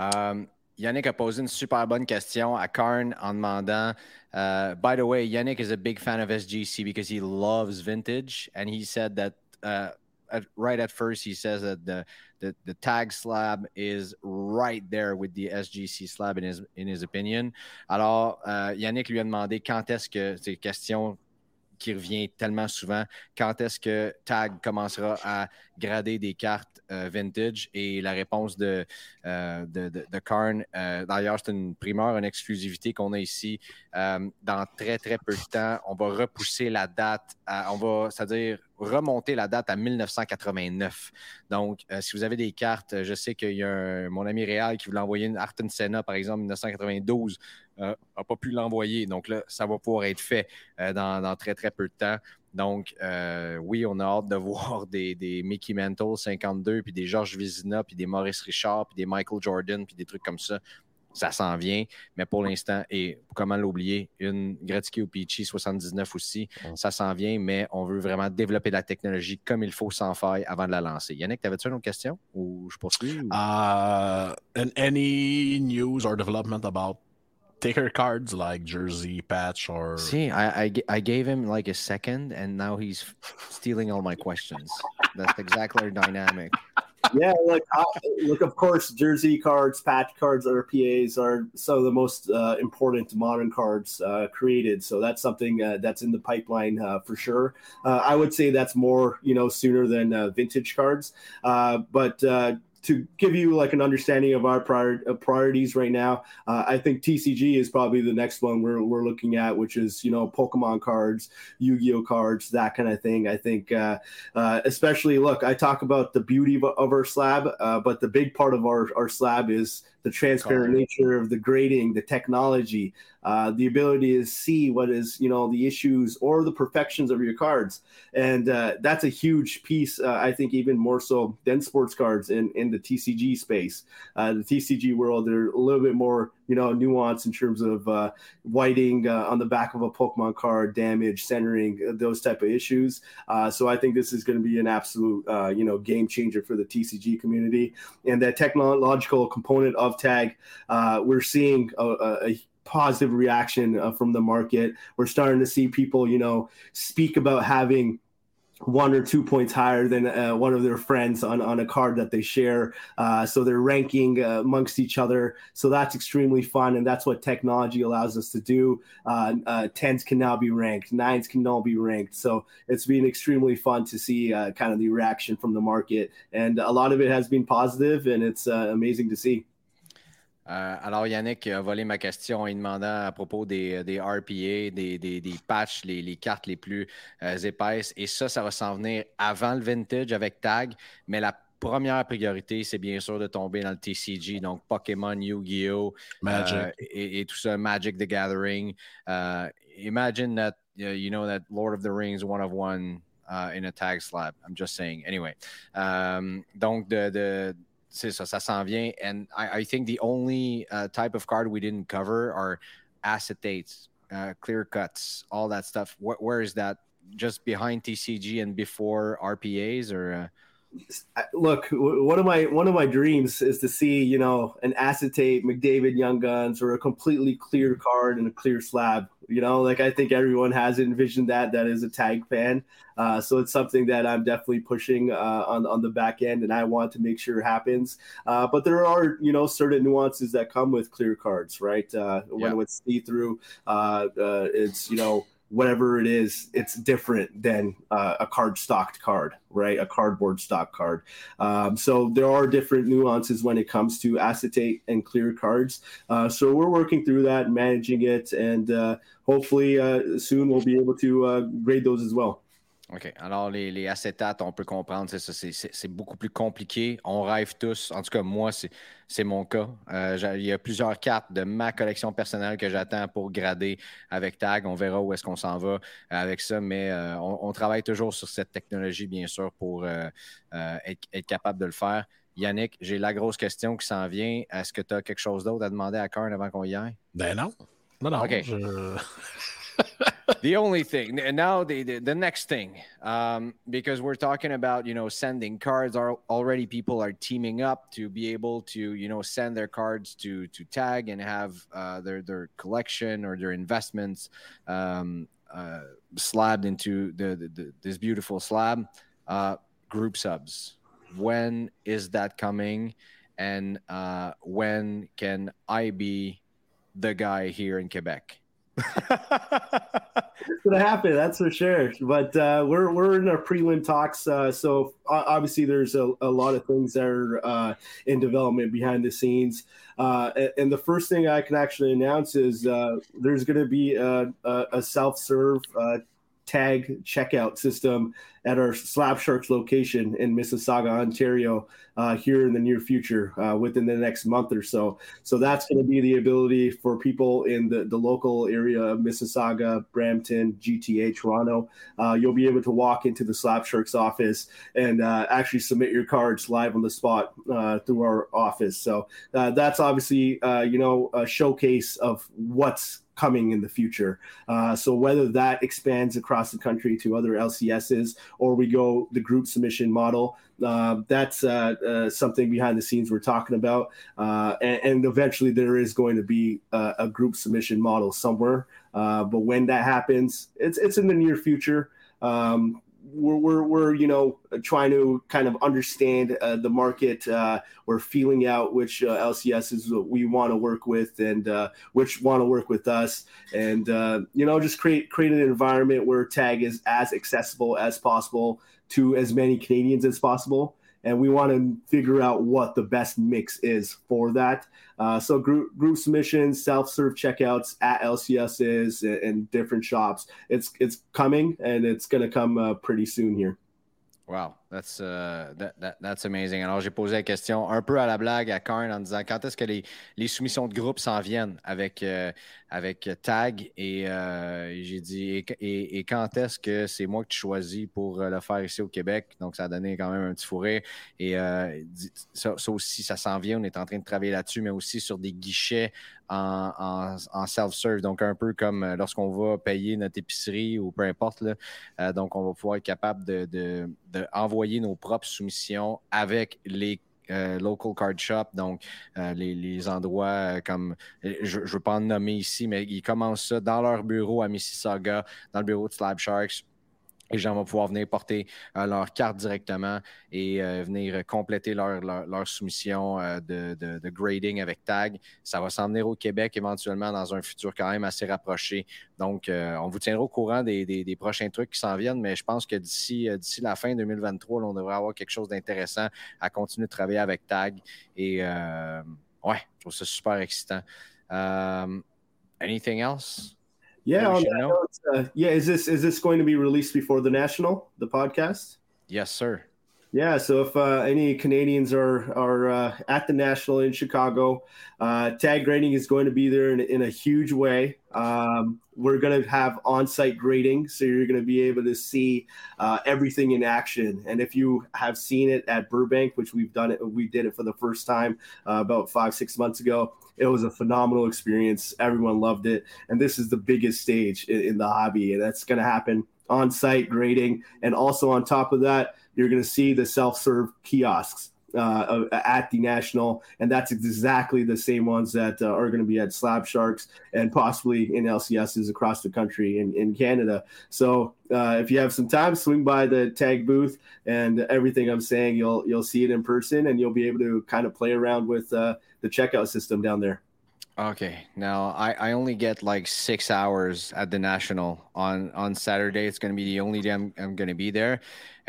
Um, Yannick a posé une super bonne question à Karn en demandant Uh, by the way, Yannick is a big fan of SGC because he loves vintage, and he said that uh, at, right at first he says that the, the the tag slab is right there with the SGC slab in his in his opinion. Alors, uh, Yannick lui a demandé quand est-ce que ces questions qui revient tellement souvent. Quand est-ce que Tag commencera à grader des cartes euh, vintage? Et la réponse de, euh, de, Karn, euh, d'ailleurs, c'est une primeur, une exclusivité qu'on a ici. dans très, très peu de temps, on va repousser la date, on va, c'est-à-dire remonter la date à 1989. Donc, si vous avez des cartes, je sais qu'il y a mon ami Réal qui voulait envoyer une Arten Senna, par exemple, 1992 n'a euh, pas pu l'envoyer. Donc là, ça va pouvoir être fait euh, dans, très, très peu de temps. Donc, euh, oui, on a hâte de voir des, Mickey Mantle 52, puis des Georges Vizina, puis des Maurice Richard, puis des Michael Jordan, puis des trucs comme ça. Ça s'en vient, mais pour l'instant, et comment l'oublier, une Gretzky ou Peachy 79 aussi, ça s'en vient, mais on veut vraiment développer la technologie comme il faut sans faille avant de la lancer. Yannick, t'avais-tu une autre question? Ou je poursuis? Ou... Uh, any news or development about Taker cards like jersey patch or see I, I, I gave him like a second and now he's stealing all my questions that's exactly our dynamic yeah, like uh, look, of course, jersey cards, patch cards, RPAs are some of the most uh, important modern cards uh, created. So that's something uh, that's in the pipeline uh, for sure. Uh, I would say that's more, you know, sooner than vintage cards. but to give you like an understanding of our prior, uh, priorities right now, uh, I think TCG is probably the next one we're, we're looking at, which is you know Pokemon cards, Yu-Gi-Oh cards, that kind of thing. I think uh, uh especially look, I talk about the beauty of, of our slab, uh, but the big part of our, our slab is the transparent nature of the grading, the technology, uh, the ability to see what is you know the issues or the perfections of your cards, and uh, that's a huge piece. Uh, I think even more so than sports cards in in the TCG space. Uh, the TCG world, they're a little bit more you know nuance in terms of uh, whiting uh, on the back of a Pokemon card, damage, centering, those type of issues. so I think this is going to be an absolute you know game changer for the TCG community, and that technological component of tag, we're seeing a, a positive reaction uh, from the market. We're starting to see people, you know, speak about having one or two points higher than uh, one of their friends on, on a card that they share. Uh, so they're ranking uh, amongst each other. So that's extremely fun. And that's what technology allows us to do. Uh, uh, tens can now be ranked, nines can now be ranked. So it's been extremely fun to see uh, kind of the reaction from the market. And a lot of it has been positive and it's amazing to see. Euh, alors, Yannick a volé ma question en demandant à propos des, des RPA, des, des, des patchs, les, les, cartes les plus euh, épaisses. Et ça, ça va s'en venir avant le vintage avec Tag. Mais la première priorité, c'est bien sûr de tomber dans le TCG, donc Pokémon, Yu-Gi-Oh! Euh, et, et, tout ça, Magic the Gathering. Uh, imagine that, you know, that Lord of the Rings one of one uh, in a tag slab. I'm just saying. Anyway. Um, donc, de, de c'est ça, ça s'en vient. And I, I think the only uh, type of card we didn't cover are acetates, uh, clear cuts, all that stuff. Wh- where is that? Just behind TCG and before RPAs, or? Uh... Look, one of my one of my dreams is to see you know an acetate McDavid Young Guns or a completely clear card and a clear slab you know, like I think everyone has envisioned that that is a tag fan. Uh, so it's something that I'm definitely pushing uh, on on the back end, and I want to make sure happens. Uh, but there are you know certain nuances that come with clear cards, right? Uh, when yeah. it's see through, uh, uh, it's you know whatever it is, it's different than uh, a card stocked card, right? A cardboard stock card. Um, so there are different nuances when it comes to acetate and clear cards. Uh, so we're working through that, managing it, and uh, hopefully uh, soon we'll be able to uh, grade those as well. OK. Alors, les, les, acétates, on peut comprendre, c'est beaucoup plus compliqué. On rêve tous. En tout cas, moi, c'est mon cas. Euh, il y a plusieurs cartes de ma collection personnelle que j'attends pour grader avec Tag. On verra où est-ce qu'on s'en va avec ça, mais euh, on, travaille toujours sur cette technologie, bien sûr, pour euh, être, capable de le faire. Yannick, j'ai la grosse question qui s'en vient. Est-ce que tu as quelque chose d'autre à demander à Karn avant qu'on y aille? Ben non. Non, non. OK. the only thing and now the, the, the next thing um, because we're talking about you know sending cards are already people are teaming up to be able to you know send their cards to to tag and have uh, their their collection or their investments um, uh, slabbed into the, the, the, this beautiful slab uh, group subs. When is that coming? And uh, when can i be the guy here in quebec it's gonna happen, that's for sure. But uh, we're we're in our prelim talks, uh, so obviously there's a, a, lot of things that are uh, in development behind the scenes. Uh, and the first thing I can actually announce is uh, there's to be a, a, a self-serve uh, tag checkout system at our Slab Sharks location in Mississauga, Ontario, uh, here in the near future, uh, within the next month or so. So that's going to be the ability for people in the, the local area of Mississauga, Brampton, GTA, Toronto. Uh, you'll be able to walk into the Slab Sharks office and uh, actually submit your cards live on the spot uh, through our office. So uh, that's obviously, you know, a showcase of what's coming in the future. Uh, so whether that expands across the country to other LCSs or we go the group submission model, uh, that's uh, uh something behind the scenes we're talking about. Uh, and, and, eventually there is going to be a, a group submission model somewhere. Uh, but when that happens, it's it's in the near future. Um, we're, we're, we're, you know trying to kind of understand uh, the market. Uh, we're feeling out which uh, LCSs we want to work with and uh, which want to work with us, and uh, you know just create create an environment where tag is as accessible as possible to as many Canadians as possible and we want to figure out what the best mix is for that. Uh, so group group submissions, self serve checkouts at LCSs and, and, different shops. It's it's coming and it's going to come uh, pretty soon here. Wow, that's, uh, that, that, that's amazing. Alors, j'ai posé la question un peu à la blague à Karn en disant quand est-ce que les, les, soumissions de groupe s'en viennent avec, euh, avec Tag? Et euh, j'ai dit et, et, quand est-ce que c'est moi que tu choisis pour euh, le faire ici au Québec? Donc, ça a donné quand même un petit fourré. Et ça, ça, aussi, ça s'en vient. On est en train de travailler là-dessus, mais aussi sur des guichets en, self-serve. Donc, un peu comme euh, lorsqu'on va payer notre épicerie ou peu importe. Euh, donc, on va pouvoir être capable de, nos propres soumissions avec les euh, local card shop, donc les, les, endroits comme, je ne veux pas en nommer ici, mais ils commencent ça dans leur bureau à Mississauga, dans le bureau de Slab Sharks les gens vont pouvoir venir porter euh, leur carte directement et euh, venir compléter leur, leur, soumission euh, de, de, grading avec tag. Ça va s'en venir au Québec éventuellement dans un futur quand même assez rapproché. Donc, on vous tiendra au courant des, des, prochains trucs qui s'en viennent, mais je pense que d'ici d'ici la fin 2023, on devrait avoir quelque chose d'intéressant à continuer de travailler avec tag. Et ouais, je trouve ça super excitant. anything else? Yeah, on that note, uh, yeah. Is this is this going to be released before the national, the podcast? Yes, sir. Yeah, so if uh, any Canadians are are uh, at the national in Chicago, uh, tag grading is going to be there in, in a huge way. Um, we're going to have on-site grading, so you're going to be able to see uh, everything in action. And if you have seen it at Burbank, which we've done it, we did it for the first time uh, about five six months ago. It was a phenomenal experience. Everyone loved it, and this is the biggest stage in, in the hobby, and that's going to happen on-site grading, and also on top of that you're going to see the self-serve kiosks uh, at the national, and that's exactly the same ones that uh, are going to be at Slab Sharks and possibly in LCSs across the country in, in Canada. So uh, if you have some time, swing by the tag booth, and everything I'm saying, you'll you'll see it in person, and you'll be able to kind of play around with uh, the checkout system down there. Okay. Now I, I only get like six hours at the national on on Saturday. It's going to be the only day I'm, I'm going to be there,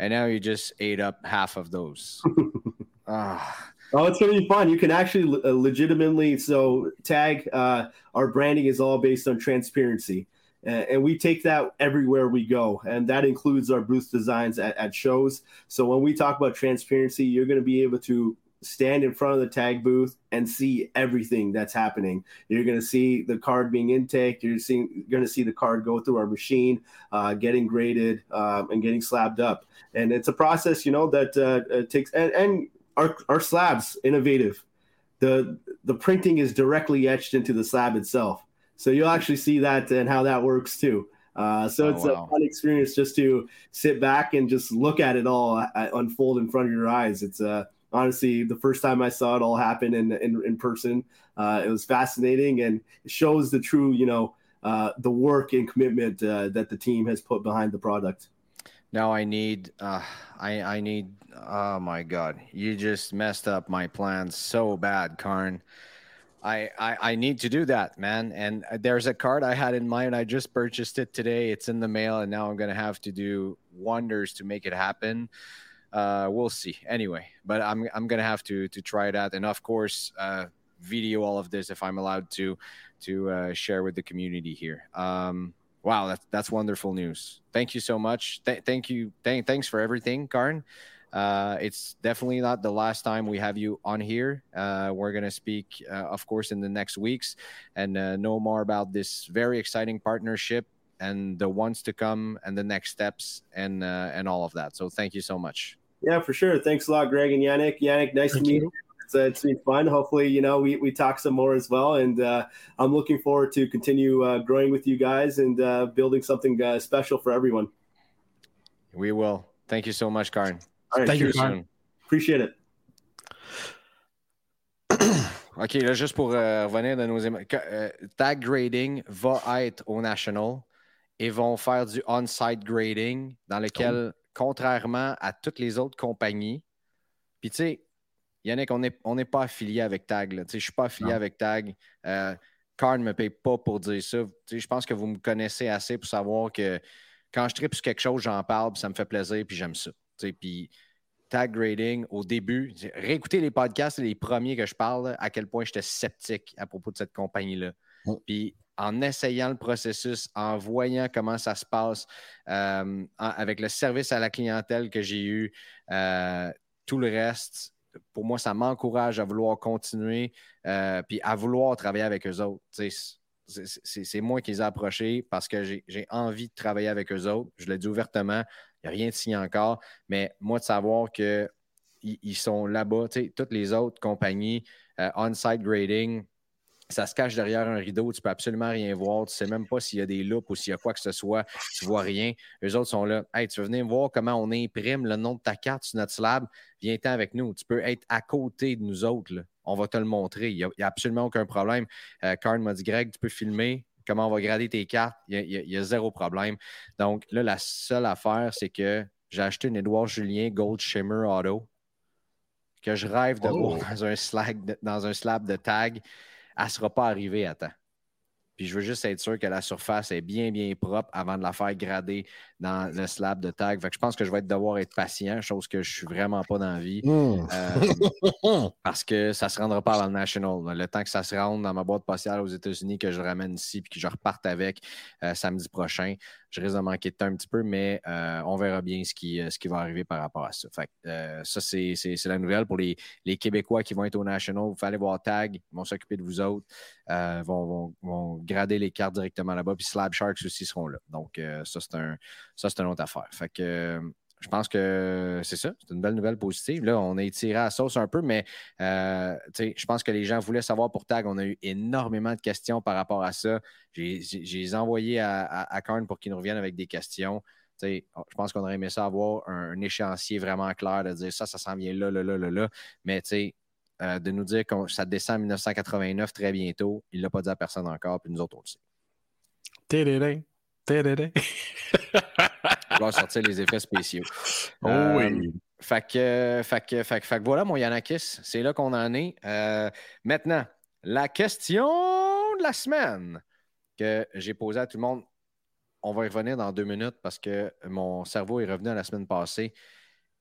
and now you just ate up half of those. ah. Oh, it's going to be fun. You can actually uh, legitimately so tag. Uh, our branding is all based on transparency, uh, and we take that everywhere we go, and that includes our booth designs at, at shows. So when we talk about transparency, you're going to be able to stand in front of the tag booth and see everything that's happening. You're going to see the card being intake. You're seeing, going to see the card go through our machine, uh, getting graded um, and getting slabbed up. And it's a process, you know, that uh, takes and, and our our slabs innovative. The the printing is directly etched into the slab itself, so you'll actually see that and how that works too. Uh, so oh, it's wow. a fun experience just to sit back and just look at it all uh, unfold in front of your eyes. It's a uh, honestly, the first time I saw it all happen in in, in person, uh, it was fascinating and it shows the true, you know, uh, the work and commitment uh, that the team has put behind the product. Now I need, uh, I I need. Oh my God, you just messed up my plans so bad, Karn. I, I, I need to do that, man. And there's a card I had in mind. I just purchased it today. It's in the mail, and now I'm gonna have to do wonders to make it happen uh, we'll see. Anyway, but I'm I'm gonna have to to try that, and of course, uh, video all of this if I'm allowed to to uh, share with the community here. Um, wow, that's that's wonderful news. Thank you so much. Th- thank you. Th- thanks for everything, Karn. Uh, it's definitely not the last time we have you on here. Uh, we're going to speak, uh, of course, in the next weeks and uh, know more about this very exciting partnership and the ones to come and the next steps and uh, and all of that. So thank you so much. Yeah, for sure. Thanks a lot, Greg and Yannick. Yannick, nice Thank to meet you. you. It's, uh, it's been fun. Hopefully, you know, we, we talk some more as well. And uh, I'm looking forward to continue uh, growing with you guys and uh, building something uh, special for everyone. We will. Thank you so much, Karin. All right, Thank you, Karin. Appreciate it. OK, là, juste pour euh, revenir de nos euh, tag grading va être au National et vont faire du on-site grading dans lequel oh contrairement à toutes les autres compagnies, puis tu sais, Yannick, on n'est on pas affilié avec Tag. Je ne suis pas affilié avec Tag. Euh, Carl ne me paye pas pour dire ça. Je pense que vous me connaissez assez pour savoir que quand je tripe sur quelque chose, j'en parle, puis ça me fait plaisir, puis j'aime ça. Puis tag grading, au début, réécouter les podcasts, les premiers que je parle, à quel point j'étais sceptique à propos de cette compagnie-là. Puis en essayant le processus, en voyant comment ça se passe, euh, avec le service à la clientèle que j'ai eu, euh, tout le reste, pour moi, ça m'encourage à vouloir continuer, euh, puis à vouloir travailler avec eux autres. C'est moi qui les ai approchés parce que j'ai envie de travailler avec eux autres. Je l'ai dit ouvertement, il n'y a rien de signé encore, mais moi, de savoir qu'ils ils sont là-bas, toutes les autres compagnies, on-site grading, ça se cache derrière un rideau, tu peux absolument rien voir, tu sais même pas s'il y a des loupes ou s'il y a quoi que ce soit, tu vois rien. Eux autres sont là. Hey, tu veux venir voir comment on imprime le nom de ta carte sur notre slab? Viens-t'en avec nous. Tu peux être à côté de nous autres. On va te le montrer. Il n'y a, absolument aucun problème. Euh, m'a dit Greg, tu peux filmer comment on va grader tes cartes. Il y, a, zéro problème. Donc là, la seule affaire, c'est que j'ai acheté une Edouard Julien Gold Shimmer Auto que je rêve de voir oh! dans un, dans un slab de tag elle ne sera pas arrivée à temps. Puis je veux juste être sûr que la surface est bien, bien propre avant de la faire grader dans le slab de tag. Fait que je pense que je vais devoir être patient, chose que je ne suis vraiment pas dans la vie. Hmm. Euh, parce que ça ne se rendra pas dans le National. Le temps que ça se rende dans ma boîte postale aux États-Unis, que je ramène ici puis que je reparte avec euh, samedi prochain, je risque de manquer de temps un petit peu, mais euh, on verra bien ce qui, ce qui va arriver par rapport à ça. Fait ça, c'est la nouvelle pour les, Québécois qui vont être au National. Vous allez voir tag, ils vont s'occuper de vous autres, vont, grader les cartes directement là-bas. Puis Slab Sharks aussi seront là. Donc, euh, ça, c'est une autre affaire. Euh, je pense que c'est ça. C'est une belle nouvelle positive. Là, on a étiré à la sauce un peu, mais euh, je pense que les gens voulaient savoir pour Tag. On a eu énormément de questions par rapport à ça. J'ai, envoyé à, à, Karn pour qu'il nous revienne avec des questions. je pense qu'on aurait aimé ça avoir un, échéancier vraiment clair de dire ça, ça s'en vient là, là, là, là, là. Mais euh, de nous dire que ça descend en 1989 très bientôt. Il ne l'a pas dit à personne encore, puis nous autres, on le sait. Va sortir les effets spéciaux. Oh oui. Euh, fait que, fait, que, fait, que, voilà, mon Yanakis, c'est là qu'on en est. Euh, maintenant, la question de la semaine que j'ai posée à tout le monde. On va y revenir dans deux minutes parce que mon cerveau est revenu à la semaine passée.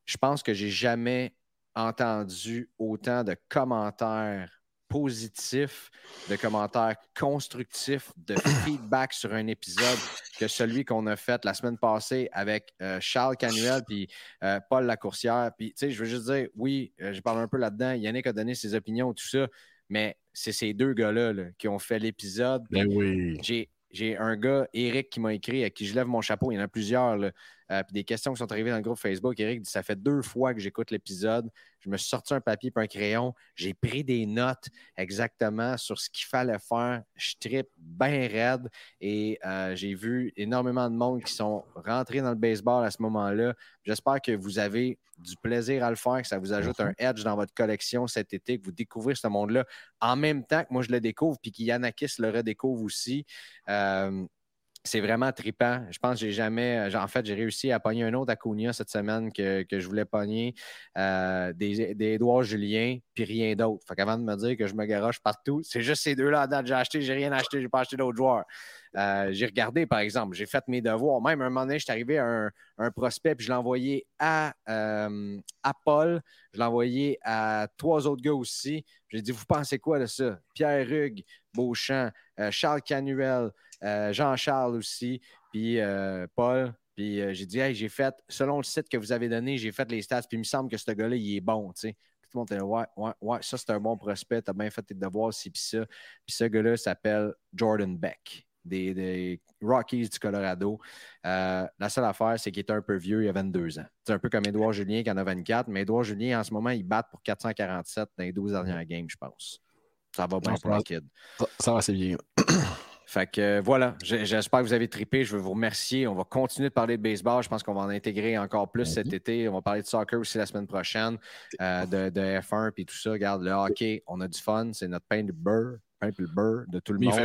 Je pense que j'ai jamais entendu autant de commentaires positifs, de commentaires constructifs, de feedback sur un épisode que celui qu'on a fait la semaine passée avec euh, Charles Canuel puis euh, Paul Lacourcière. Puis, tu sais, je veux juste dire, oui, euh, je parle un peu là-dedans. Yannick a donné ses opinions, tout ça, mais c'est ces deux gars-là qui ont fait l'épisode. Ben oui. J'ai un gars, Eric, qui m'a écrit, à qui je lève mon chapeau. Il y en a plusieurs. Là. Euh, puis des questions qui sont arrivées dans le groupe Facebook. Eric dit Ça fait deux fois que j'écoute l'épisode. Je me suis sorti un papier et un crayon. J'ai pris des notes exactement sur ce qu'il fallait faire. Je tripe bien raide et euh, j'ai vu énormément de monde qui sont rentrés dans le baseball à ce moment-là. J'espère que vous avez du plaisir à le faire, que ça vous ajoute un edge dans votre collection cet été, que vous découvrez ce monde-là en même temps que moi je le découvre, puis qu'Yanakis le redécouvre aussi. Euh, c'est vraiment trippant. Je pense que j'ai jamais. En fait, j'ai réussi à pogner un autre Acuna cette semaine que, je voulais pogner. Euh, des, des Édouard Julien, puis rien d'autre. Fait qu'avant de me dire que je me garoche partout, c'est juste ces deux-là. J'ai acheté, j'ai rien acheté, j'ai pas acheté d'autres joueurs. Euh, j'ai regardé, par exemple, j'ai fait mes devoirs. Même un moment donné, je suis arrivé à un, prospect, puis je l'ai envoyé à, euh, à Paul, je l'ai envoyé à trois autres gars aussi. J'ai dit, vous pensez quoi de ça? Pierre Rugg, Beauchamp, Charles Canuel. Euh, Jean-Charles aussi, puis euh, Paul. Puis euh, j'ai dit, hey, j'ai fait, selon le site que vous avez donné, j'ai fait les stats, puis il me semble que ce gars-là, il est bon, tu sais. Tout le monde était ouais, ouais, ouais, ça c'est un bon prospect, t'as bien fait tes devoirs, si, puis ça. Puis ce gars-là s'appelle Jordan Beck. Des, Rockies du Colorado. la seule affaire, c'est qu'il est un peu vieux, il a 22 ans. C'est un peu comme Edouard Julien qui en a 24, mais Edouard Julien, en ce moment, il bat pour 447 dans les 12 dernières games, je pense. Ça va bien pour le kid. Ça, ça va, c'est bien. Fait que euh, voilà, j'espère que vous avez trippé. Je veux vous remercier. On va continuer de parler de baseball. Je pense qu'on va en intégrer encore plus cet mhm. été. On va parler de soccer aussi la semaine prochaine, euh, de, F1 puis tout ça. Regarde, le hockey, on a du fun. C'est notre pain de beurre, pain de beurre de tout le monde.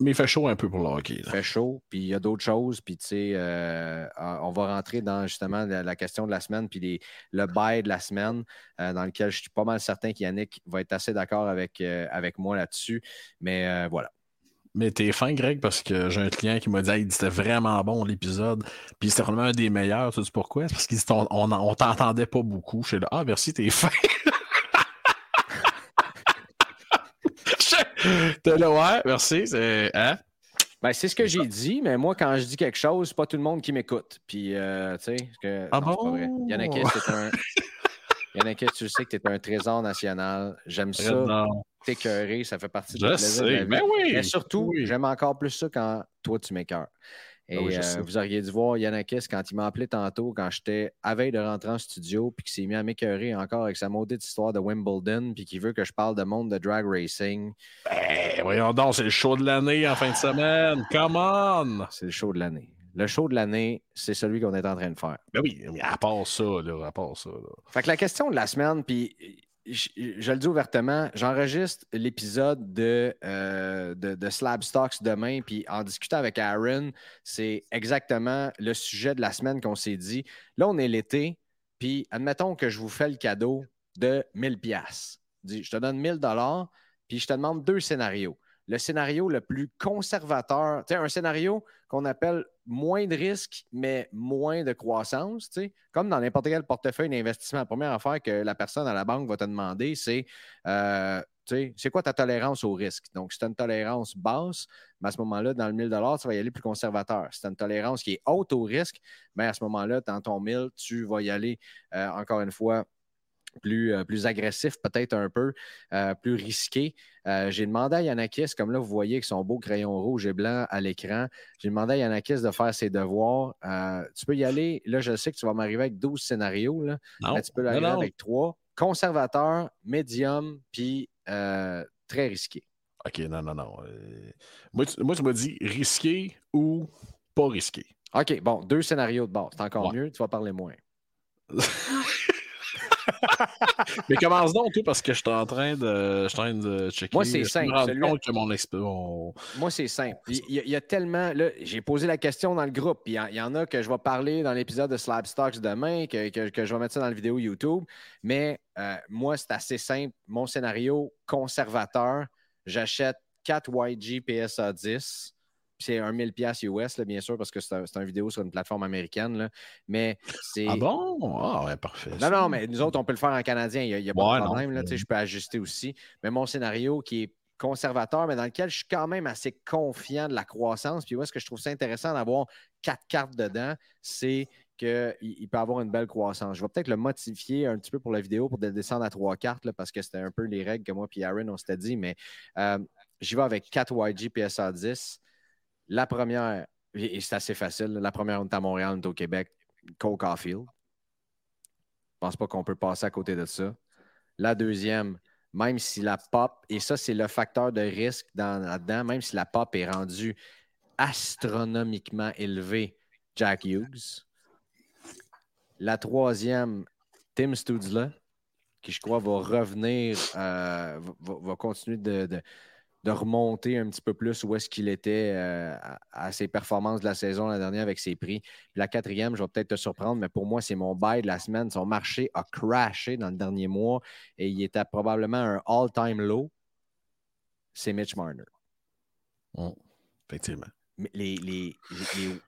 Mais il fait chaud un peu pour le hockey. Il fait chaud, puis il y a d'autres choses. Puis, tu sais, euh, on va rentrer dans justement la, question de la semaine, puis le bail de la semaine, dans lequel je suis pas mal certain qu'Yannick va être assez d'accord avec, avec moi là-dessus. Mais voilà. Mais t'es fin, Greg, parce que j'ai un client qui m'a dit hey, c'était vraiment bon l'épisode. Puis c'était vraiment un des meilleurs. Tu sais pourquoi? Parce qu'on on, t'entendait pas beaucoup. Je suis là, ah, merci, t'es fin. T'es là, ouais, merci. C'est hein? ben, c'est ce que j'ai dit, mais moi, quand je dis quelque chose, c'est pas tout le monde qui m'écoute. Puis, euh, tu sais, ah bon? Il y en a qui, c'est un. Il y en a qui, tu sais que tu es un trésor national. J'aime ça. T'écœurer, ça fait partie de la vie. Mais oui. Mais surtout, j'aime encore plus ça quand toi, tu m'écœures. Et ah euh, vous auriez dû voir Yannakis quand il m'a appelé tantôt, quand j'étais à veille de rentrer en studio, puis qu'il s'est mis à m'écœurer encore avec sa maudite histoire de Wimbledon, puis qu'il veut que je parle de monde de drag racing. Ben, voyons donc, c'est le show de l'année en fin de semaine. Come on! C'est le show de l'année. Le show de l'année, c'est celui qu'on est en train de faire. Ben oui, mais à part ça, là, à part ça. Là. Fait que la question de la semaine, puis je, le dis ouvertement, j'enregistre l'épisode de, euh, de, Slab Stocks demain, puis en discutant avec Aaron, c'est exactement le sujet de la semaine qu'on s'est dit. Là, on est l'été, puis admettons que je vous fais le cadeau de 1000 pièces. Je te donne 1000 dollars, puis je te demande deux scénarios. Le scénario le plus conservateur, un scénario qu'on appelle moins de risques, mais moins de croissance. Comme dans n'importe quel portefeuille d'investissement, la première affaire que la personne à la banque va te demander, c'est euh, c'est quoi ta tolérance au risque? Donc, si tu as une tolérance basse, mais à ce moment-là, dans le 1000 tu vas y aller plus conservateur. Si tu as une tolérance qui est haute au risque, mais à ce moment-là, dans ton 1000, tu vas y aller, euh, encore une fois, plus, euh, plus agressif, peut-être un peu euh, plus risqué. Euh, j'ai demandé à Yanakis, comme là, vous voyez avec son beau crayon rouge et blanc à l'écran, j'ai demandé à Yanakis de faire ses devoirs. tu peux y aller. Là, je sais que tu vas m'arriver avec 12 scénarios. Là. tu peux arriver avec 3. Conservateur, médium, puis très risqué. OK, non, non, non. moi, tu, moi, tu m'as dit risqué ou pas risqué. OK, bon, deux scénarios de base. C'est encore mieux, tu vas parler moins. Mais commence donc, tout, parce que je suis en train de, je train de checker. Moi, c'est simple. mon Moi, c'est simple. Il y, a, tellement. J'ai posé la question dans le groupe. Il y, en a que je vais parler dans l'épisode de Slab Stocks demain, que, je vais mettre ça dans la vidéo YouTube. Mais euh, moi, c'est assez simple. Mon scénario conservateur, j'achète 4 YG PSA 10 c'est un 1000 pièces US, bien sûr, parce que c'est un, une vidéo sur une plateforme américaine. Là. Mais c'est. Ah bon? Ah ouais, parfait. Non, non, mais nous autres, on peut le faire en canadien. Il n'y a, pas de problème. Là, je peux ajuster aussi. Mais mon scénario qui est conservateur, mais dans lequel je suis quand même assez confiant de la croissance. Puis où est-ce que je trouve ça intéressant d'avoir quatre cartes dedans, c'est qu'il il peut avoir une belle croissance. Je vais peut-être le modifier un petit peu pour la vidéo pour descendre à trois cartes, là, parce que c'était un peu les règles que moi et Aaron, on s'était dit, mais euh, j'y vais avec 4 YG PSA 10. La première, et c'est assez facile, la première, on est à Montréal, on est au Québec, Cole Caulfield. Je pense pas qu'on peut passer à côté de ça. La deuxième, même si la pop, et ça, c'est le facteur de risque là-dedans, même si la pop est rendue astronomiquement élevée, Jack Hughes. La troisième, Tim Studzla, qui je crois va revenir, euh, va, continuer de remonter un petit peu plus où est-ce qu'il était euh, à, ses performances de la saison la dernière avec ses prix. la quatrième, je vais peut-être te surprendre, mais pour moi, c'est mon bail de la semaine. Son marché a crashé dans le dernier mois et il était probablement un all-time low. C'est Mitch Marner. effectivement. Les, les,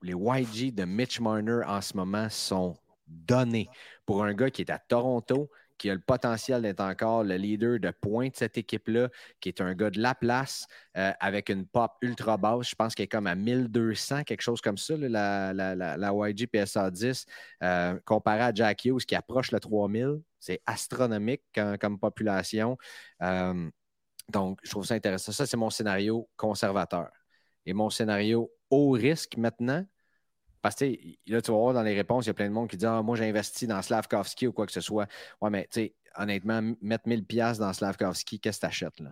les, YG de Mitch Marner en ce moment sont donnés pour un gars qui est à Toronto, qui a le potentiel d'être encore le leader de pointe de cette équipe-là, qui est un gars de la place euh, avec une pop ultra basse. Je pense qu'elle est comme à 1200, quelque chose comme ça, la, la, YG PSA 10, euh, comparé à Jack Hughes qui approche le 3000. C'est astronomique comme, population. Euh, donc, je trouve ça intéressant. Ça, c'est mon scénario conservateur. Et mon scénario haut risque maintenant, parce que là, tu vas voir dans les réponses, il y a plein de monde qui dit Ah, moi, j'ai investi dans Slavkovski ou quoi que ce soit. Ouais, mais tu sais, honnêtement, mettre 1000$ dans Slavkovski, qu'est-ce que tu achètes là?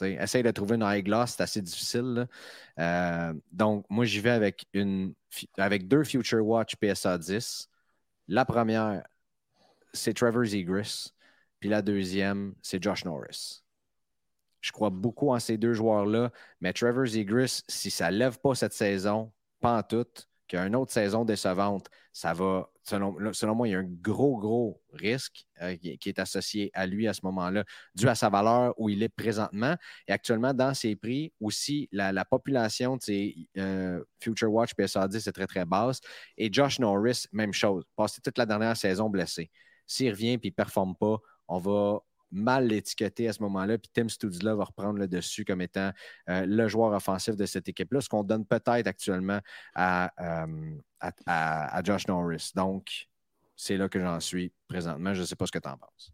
essaye de trouver une eyeglass, c'est assez difficile. Euh, donc, moi, j'y vais avec, une, avec deux Future Watch PSA 10. La première, c'est Trevor Zegris. Puis la deuxième, c'est Josh Norris. Je crois beaucoup en ces deux joueurs-là. Mais Trevor Zegris, si ça ne lève pas cette saison, pas en tout, qu'il y a une autre saison décevante, ça va, selon, moi, il y a un gros, gros risque euh, qui, est associé à lui à ce moment-là, dû à sa valeur où il est présentement. Et actuellement, dans ses prix, aussi, la, population de ses euh, Future Watch PSA 10 est très, très basse. Et Josh Norris, même chose, passé toute la dernière saison blessé. S'il revient et ne performe pas, on va mal l'étiqueter à ce moment-là. Puis Tim Studzla va reprendre le dessus comme étant euh, le joueur offensif de cette équipe-là, ce qu'on donne peut-être actuellement à, euh, à, Josh Norris. Donc, c'est là que j'en suis présentement. Je ne sais pas ce que tu en penses.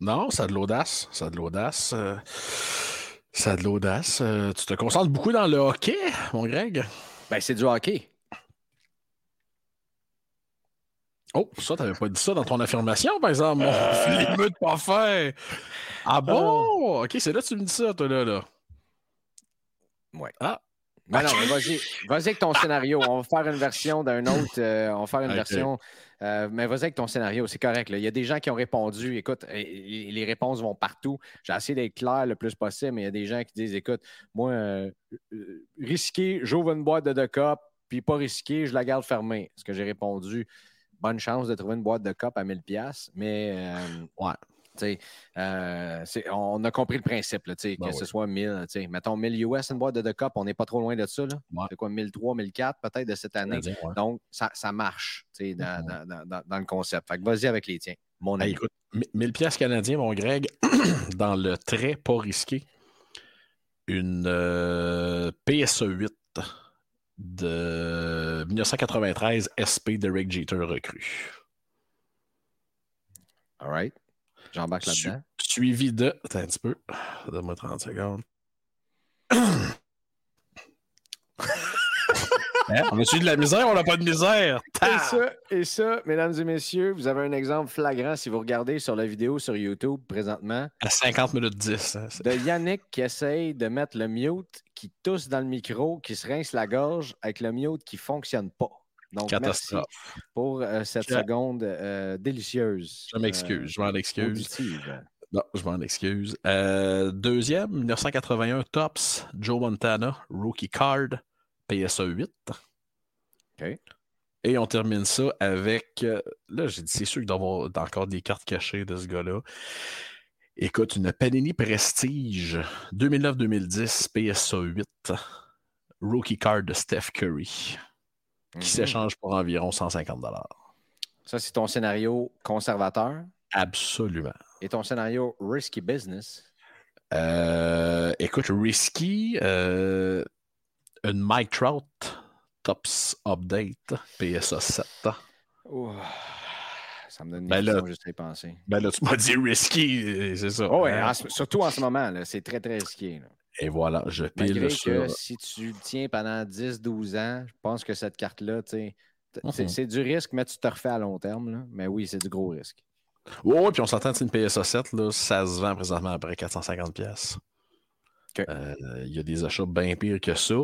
Non, ça a de l'audace. Ça a de l'audace. Euh, ça a de l'audace. tu te concentres beaucoup dans le hockey, mon Greg? Ben, c'est du hockey. Oh, ça, t'avais pas dit ça dans ton affirmation, par exemple. Euh... de pas faire. Ah bon? Euh. Ok, c'est là que tu me dis ça, toi, là. là. Ouais. Ah. non, mais vas-y, vas-y avec ton scénario. On va faire une version d'un autre. Euh, on va faire une version. Euh, mais vas-y avec ton scénario, c'est correct. Là. Il y a des gens qui ont répondu. Écoute, les réponses vont partout. J'ai essayé d'être clair le plus possible, mais il y a des gens qui disent écoute, moi, risqué, j'ouvre une boîte de deux puis pas risqué, je la garde fermée. Ce que j'ai répondu, bonne chance de trouver une boîte de cop à 1000$. Mais euh, ouais. Euh, on a compris le principe, là, ben que ce soit 1000. Mettons 1000 US, une boîte de deux on n'est pas trop loin de ça. C'est quoi, 1003, 1004 peut-être de cette année. Donc, ça, ça marche dans, dans, dans, dans, le concept. Fait que vas-y avec les tiens. Mon hey, écoute, 1000 pièces canadiens, mon Greg, dans le très pas risqué, une euh, PSE 8 de 1993, SP de Rick Jeter recrue. All right. J'embarque là-dedans. suivi de. Attends un petit peu. Donne-moi 30 secondes. Hein? On a suivi de la misère, on n'a pas de misère? Et ça, et ça, mesdames et messieurs, vous avez un exemple flagrant si vous regardez sur la vidéo sur YouTube présentement. À 50 minutes 10. Hein, de Yannick qui essaye de mettre le mute, qui tousse dans le micro, qui se rince la gorge avec le mute qui ne fonctionne pas. Donc, Catastrophe. merci pour euh, cette seconde euh, délicieuse. Je m'excuse, je m'en euh, excuse. Non, je m'en excuse. deuxième, 1981, Tops, Joe Montana, Rookie Card. PSA 8. OK. Et on termine ça avec. Euh, là, j'ai dit, c'est sûr qu'il doit avoir encore des cartes cachées de ce gars-là. Écoute, une Panini Prestige 2009-2010 PSA 8. Rookie card de Steph Curry. Qui mhm. s'échange pour environ 150 Ça, c'est ton scénario conservateur? Absolument. Et ton scénario risky business? Euh, écoute, risky. Euh, une Mike Trout Tops Update PSA 7. ça me donne une ben là, juste à penser. Ben là, tu m'as dit risky, c'est ça. Oh, hein? surtout en ce moment, c'est très, très risqué. Et voilà, je pile Malgré que si tu le tiens pendant 10-12 ans, je pense que cette carte-là, mhm. c'est du risque, mais tu te refais à long terme. Là. Mais oui, c'est du gros risque. Oui, puis on s'entend, une PSA 7, là, ça se vend présentement après 450 Euh, il y a des achats bien pires que ça.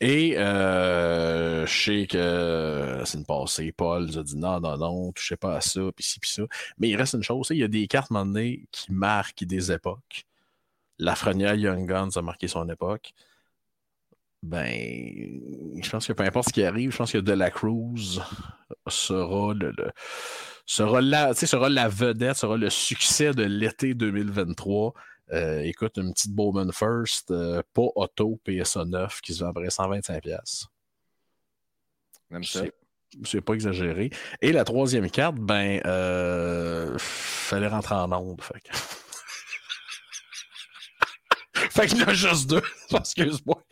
Et euh, je sais que c'est une passée, Paul nous a dit non, non, non, touchez pas à ça, puis ci, puis ça. Mais il reste une chose, il y a des cartes donné, qui marquent des époques. La Lafrenière Young Guns a marqué son époque. Ben, je pense que peu importe ce qui arrive, je pense que De La Cruz sera le, sera, la, sera la vedette, sera le succès de l'été 2023. Euh, écoute, une petite Bowman First, euh, pas auto, PSA 9, qui se vend à peu près 125$. Même ça. C'est pas exagéré. Et la troisième carte, ben, euh, fallait rentrer en onde. Fait que, fait qu'il y en a juste deux. Excuse-moi.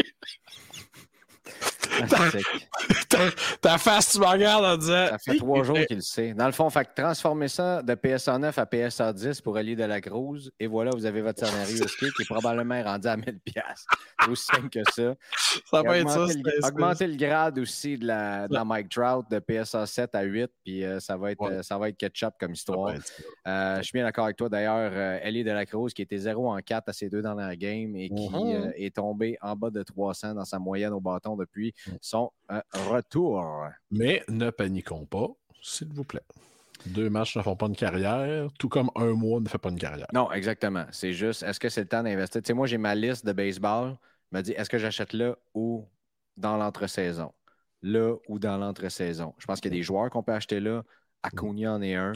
Ta, face, tu me regardes en disant. Ça fait trois jours qu'il le sait. Dans le fond, fait transformer ça de PSA 9 à PSA 10 pour allier de la. Et voilà, vous avez votre scénario qui est probablement rendu à 1000$. Aussi simple que ça. Ça va être ça. Le, augmenter le grade aussi de la, Mike Trout de PSA 7 à 8. Puis euh, ça, va être, ça va être ketchup comme histoire. Euh, je suis bien d'accord avec toi. D'ailleurs, euh, Ellie de la Cruz qui était 0 en 4 à ses deux dans la game et qui uh-huh. est tombé en bas de 300 dans sa moyenne au bâton depuis son retour. Mais ne paniquons pas, s'il vous plaît. Deux matchs ne font pas une carrière, tout comme un mois ne fait pas une carrière. Non, exactement. C'est juste, est-ce que c'est le temps d'investir? Tu sais, moi, j'ai ma liste de baseball. Je me dis, est-ce que j'achète là ou dans l'entre-saison? Là ou dans l'entre-saison? Je pense qu'il y a des joueurs qu'on peut acheter là. Acuna en est un.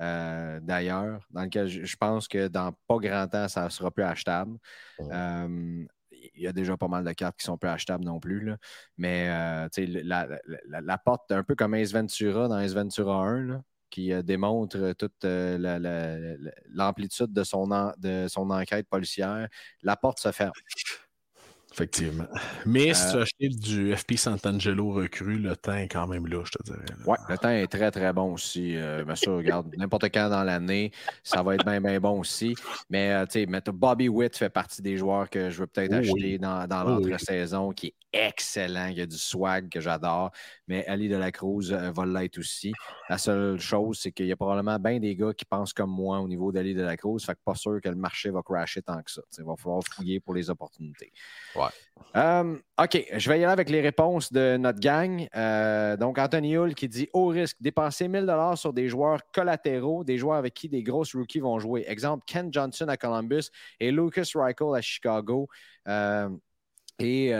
Euh, d'ailleurs, dans lequel je, pense que dans pas grand temps, ça sera plus achetable. Euh, il y a déjà pas mal de cartes qui sont peu achetables non plus. Là. Mais euh, la, la, la, porte, un peu comme Ace Ventura dans Ace Ventura 1, qui démontre toute l'amplitude de, son de son enquête policière, la porte se ferme. Effectivement. Mais si tu acheté du FP Sant'Angelo recru, le temps est quand même là, je te dirais. Oui, le temps est très, très bon aussi. Euh, bien sûr, regarde, n'importe quand dans l'année, ça va être bien, bien bon aussi. Mais, euh, tu sais, Bobby Witt fait partie des joueurs que je veux peut-être oh acheter dans, dans oh l'entre-saison, qui est excellent. Il y a du swag que j'adore. Mais Ali de la Cruz euh, va l'être aussi. La seule chose, c'est qu'il y a probablement bien des gars qui pensent comme moi au niveau d'Ali de la Cruz. Fait que pas sûr que le marché va crasher tant que ça. Il va falloir fouiller pour les opportunités. Euh, OK, je vais y aller avec les réponses de notre gang. Euh, donc, Anthony Hull qui dit au risque, dépenser 1000 sur des joueurs collatéraux, des joueurs avec qui des grosses rookies vont jouer. Exemple, Ken Johnson à Columbus et Lucas Reichel à Chicago. Euh, et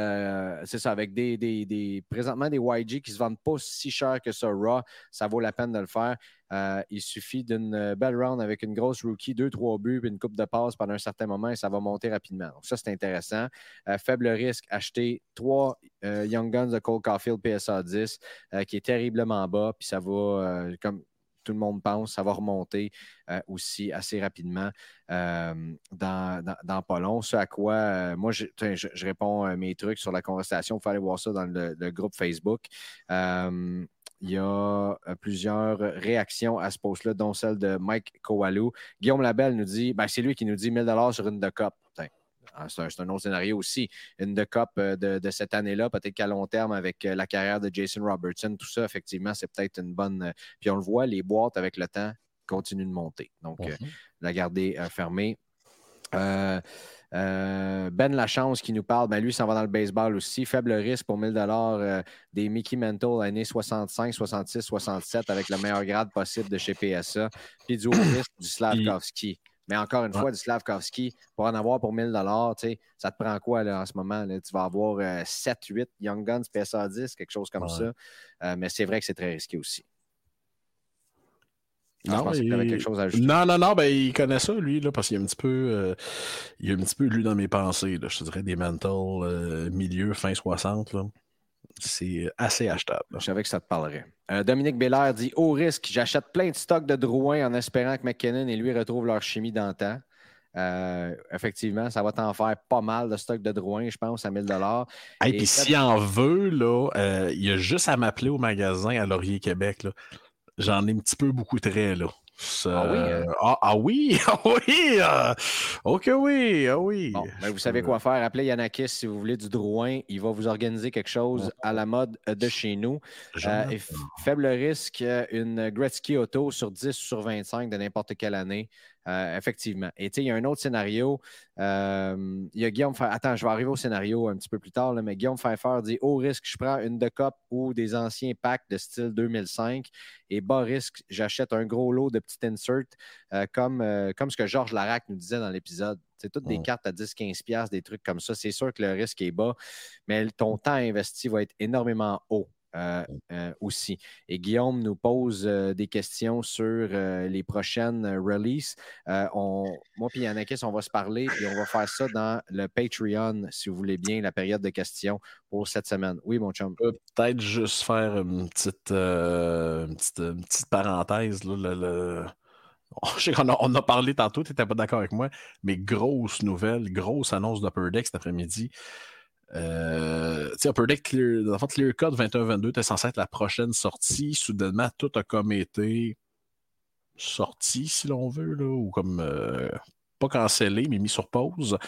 c'est ça, avec des, présentement des YG qui ne se vendent pas si cher que ça, Raw, ça vaut la peine de le faire. Euh, il suffit d'une belle round avec une grosse rookie, deux, trois buts, puis une coupe de passe pendant un certain moment et ça va monter rapidement. Donc, ça, c'est intéressant. Euh, faible risque, acheter trois euh, Young Guns de Cole Caulfield PSA 10, qui est terriblement bas, puis ça va, comme tout le monde pense, ça va remonter aussi assez rapidement dans, dans, pas long. Ce à quoi, moi, je, je, réponds mes trucs sur la conversation. Il faut aller voir ça dans le, groupe Facebook. Il y a euh, plusieurs réactions à ce post-là, dont celle de Mike Kowalou. Guillaume Labelle nous dit ben, c'est lui qui nous dit 1000 sur une de COP. C'est un, autre scénario aussi. Une de COP euh, de, cette année-là, peut-être qu'à long terme, avec euh, la carrière de Jason Robertson, tout ça, effectivement, c'est peut-être une bonne. Puis on le voit, les boîtes avec le temps continuent de monter. Donc, la garder fermée. Euh, ben Lachance qui nous parle, ben lui, ça va dans le baseball aussi. Faible risque pour 1000 euh, des Mickey Mental années 65, 66, 67 avec le meilleur grade possible de chez PSA. Puis du haut risque du Slavkovski. Mais encore une fois, du Slavkovski, pour en avoir pour 1000 ça te prend quoi là, en ce moment? Tu vas avoir 7, euh, 8 Young Guns PSA 10, quelque chose comme ça. mais c'est vrai que c'est très risqué aussi. Non, Non, non, non, ben, il connaît ça, lui, là, parce qu'il y a un petit peu, euh, il a un petit peu, lui, dans mes pensées, là, je te dirais des mental euh, milieu, fin 60, là. C'est assez achetable. Je savais que ça te parlerait. Euh, Dominique Bélair dit Au risque, j'achète plein de stocks de Drouin en espérant que McKinnon et lui retrouvent leur chimie d'antan. effectivement, ça va t'en faire pas mal de stocks de Drouin, je pense, à 1000 Et puis s'il en veut, là, il y a juste à m'appeler au magasin à Laurier, Québec. J'en ai un petit peu beaucoup très, là. Ah oui? Hein? Ah, ah, oui, ah oui, ah, ok oui, ah oui. Ben, vous savez quoi faire. Appelez Yanakis si vous voulez du Drouin. Il va vous organiser quelque chose à la mode de chez nous. Euh, faible risque, une Gretzky Auto sur 10 sur 25 de n'importe quelle année. Euh, effectivement. Et tu sais, il y a un autre scénario. Euh, il y a Guillaume Attends, je vais arriver au scénario un petit peu plus tard, mais Guillaume Pfeiffer dit Au risque, je prends une de cop ou des anciens packs de style 2005. Et bas risque, j'achète un gros lot de petits inserts euh, comme, comme ce que Georges Larac nous disait dans l'épisode. C'est toutes des cartes à 10-15$, des trucs comme ça. C'est sûr que le risque est bas, mais ton temps investi va être énormément haut. Euh, euh, aussi. Et Guillaume nous pose euh, des questions sur les prochaines releases. On, moi et Yannakis, on va se parler et on va faire ça dans le Patreon, si vous voulez bien, la période de questions pour cette semaine. Oui, mon chum. Peut-être juste faire une petite, petite, parenthèse. Je sais qu'on a, on a parlé tantôt, tu n'étais pas d'accord avec moi, mais grosse nouvelle, grosse annonce d'Upper Deck cet après-midi. Euh, sais, Upper Deck, Clear, dans le fond, Clear Code 21-22 était censé être la prochaine sortie. Soudainement, tout a comme été sorti, si l'on veut, là, ou comme euh, pas cancellé, mais mis sur pause.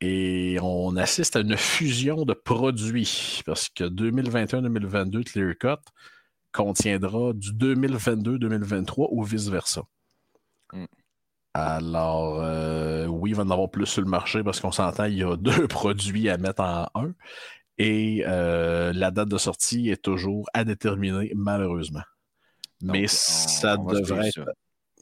Et on assiste à une fusion de produits parce que 2021-2022 Clear Cut contiendra du 2022-2023 ou vice-versa. Mm. Alors, euh, oui, il va en avoir plus sur le marché parce qu'on s'entend, il y a deux produits à mettre en un. Et euh, la date de sortie est toujours à déterminer, malheureusement. Mais ça devrait être.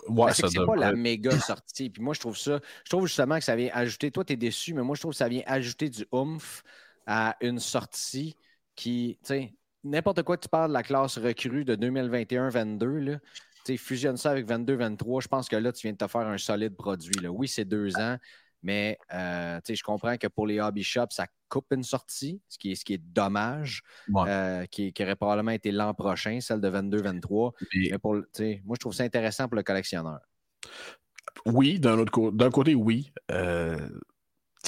Ouais, ça c'est pas la méga sortie. Puis moi, je trouve ça. Je trouve justement que ça vient ajouter. Toi, tu es déçu, mais moi, je trouve que ça vient ajouter du oomph à une sortie qui. Tu sais, n'importe quoi tu parles de la classe recrue de 2021-22, tu fusionne ça avec 22-23, je pense que là, tu viens de te faire un solide produit. Là. Oui, c'est deux ans, mais euh, je comprends que pour les hobby shops, ça coupe une sortie, ce qui est, ce qui est dommage, euh, qui, aurait probablement été l'an prochain, celle de 22-23. Mais pour, moi, je trouve ça intéressant pour le collectionneur. Oui, d'un autre d'un côté, oui. Euh,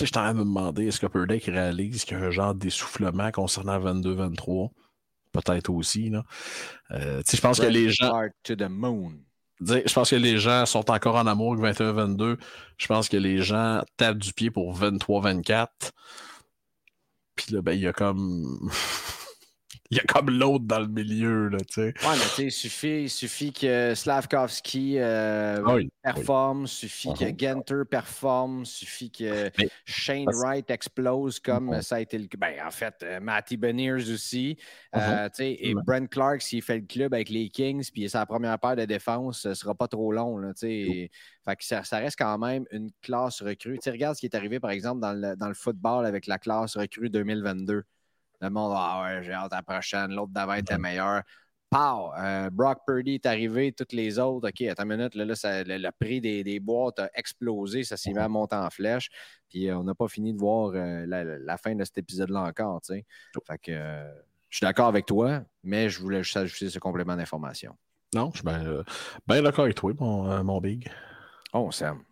je t'en ai me demander, est-ce que Upper Deck réalise qu'il y a un genre d'essoufflement concernant 22-23? Peut-être aussi. Là. Euh, je pense que les gens. Je pense que les gens sont encore en amour avec 21-22. Je pense que les gens tapent du pied pour 23-24. Puis là, ben, il y a comme. Il y a comme l'autre dans le milieu, là, tu sais. Ouais, mais tu sais, il suffit, il suffit que Slavkovski euh, ah performe, il suffit que uh-huh. Genter performe, il suffit que Shane Wright explose comme uh-huh. ça a été le cas. Ben, en fait, euh, Matty Beniers aussi. Euh, uh-huh. tu sais, et Brent Clark, s'il fait le club avec les Kings, puis sa première paire de défense, ce sera pas trop long, là, tu sais. Fait que ça, reste quand même une classe recrue. Regarde ce qui est arrivé, par exemple, dans le, dans le football avec la classe recrue 2022. Le monde, ah ouais, j'ai hâte à la prochaine. L'autre d'avant était meilleur. Pow! Euh, Brock Purdy est arrivé, toutes les autres. OK, attends une minute, là, le, prix des, boîtes a explosé, ça s'est mis à monter en flèche. Puis euh, on n'a pas fini de voir euh, la, fin de cet épisode-là encore. Fait que je suis d'accord avec toi, mais je voulais juste ajouter ce complément d'information. Non, je suis bien, d'accord avec toi, mon, mon big. Oh, Sam.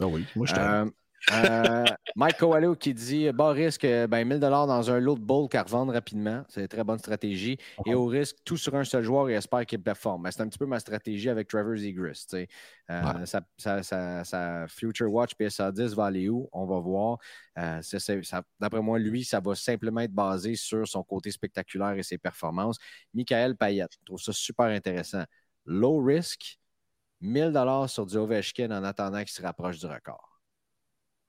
Ah oui, moi je t'aime. Euh, Mike Coelho qui dit bas risque, ben, 1000 dans un lot de bowl qu'à revendre rapidement. C'est une très bonne stratégie. Et au risque, tout sur un seul joueur et espère qu'il performe. c'est un petit peu ma stratégie avec Trevor Zegris. Euh, sa, Future Watch PSA 10 va aller où? On va voir. Euh, d'après moi, lui, ça va simplement être basé sur son côté spectaculaire et ses performances. Michael Payette, je trouve ça super intéressant. Low risk, 1000 sur du Ovechkin en attendant qu'il se rapproche du record.